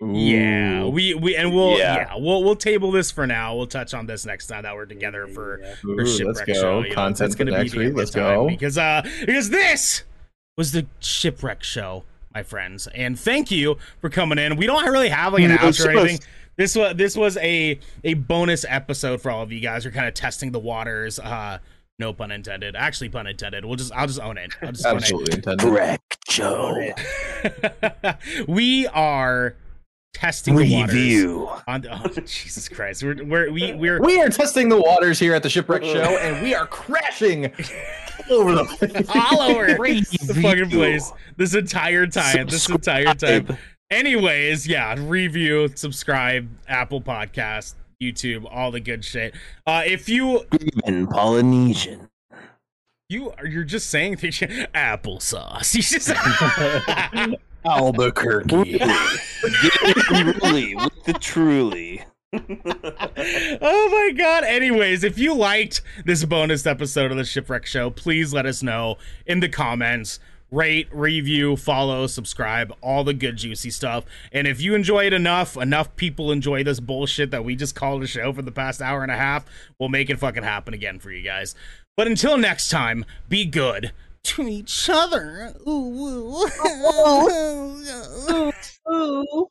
Yeah, we we and we'll yeah. Yeah. we'll we'll table this for now. We'll touch on this next time that we're together for Yeah. for Ooh, let's shipwreck go. show. You know, Content that's gonna next be week. the Let's time go. because uh because this was the shipwreck show, my friends, and thank you for coming in. We don't really have like an No outro or anything. This was this was a a bonus episode for all of you guys. We're kind of testing the waters. Uh, no pun intended. Actually, pun intended. We'll just I'll just own it. I'll just own it. Absolutely intended. Wreck Joe. we are testing the Review. waters. On oh, Jesus Christ, we're we're we, we're We are testing the waters here at the shipwreck show, and we are crashing over the all over the fucking place this entire time. This entire time. Anyways, yeah, review, subscribe, Apple Podcast, YouTube, all the good shit. Uh, if you Even Polynesian. you are you're just saying things, applesauce. You just Albuquerque. Truly, with the truly. oh my god. Anyways, if you liked this bonus episode of the Shipwreck Show, please let us know in the comments. Rate, review, follow, subscribe, all the good juicy stuff. And if you enjoy it enough, enough people enjoy this bullshit that we just called a show for the past hour and a half, we'll make it fucking happen again for you guys. But until next time, be good to each other. Ooh, oh. ooh. Ooh.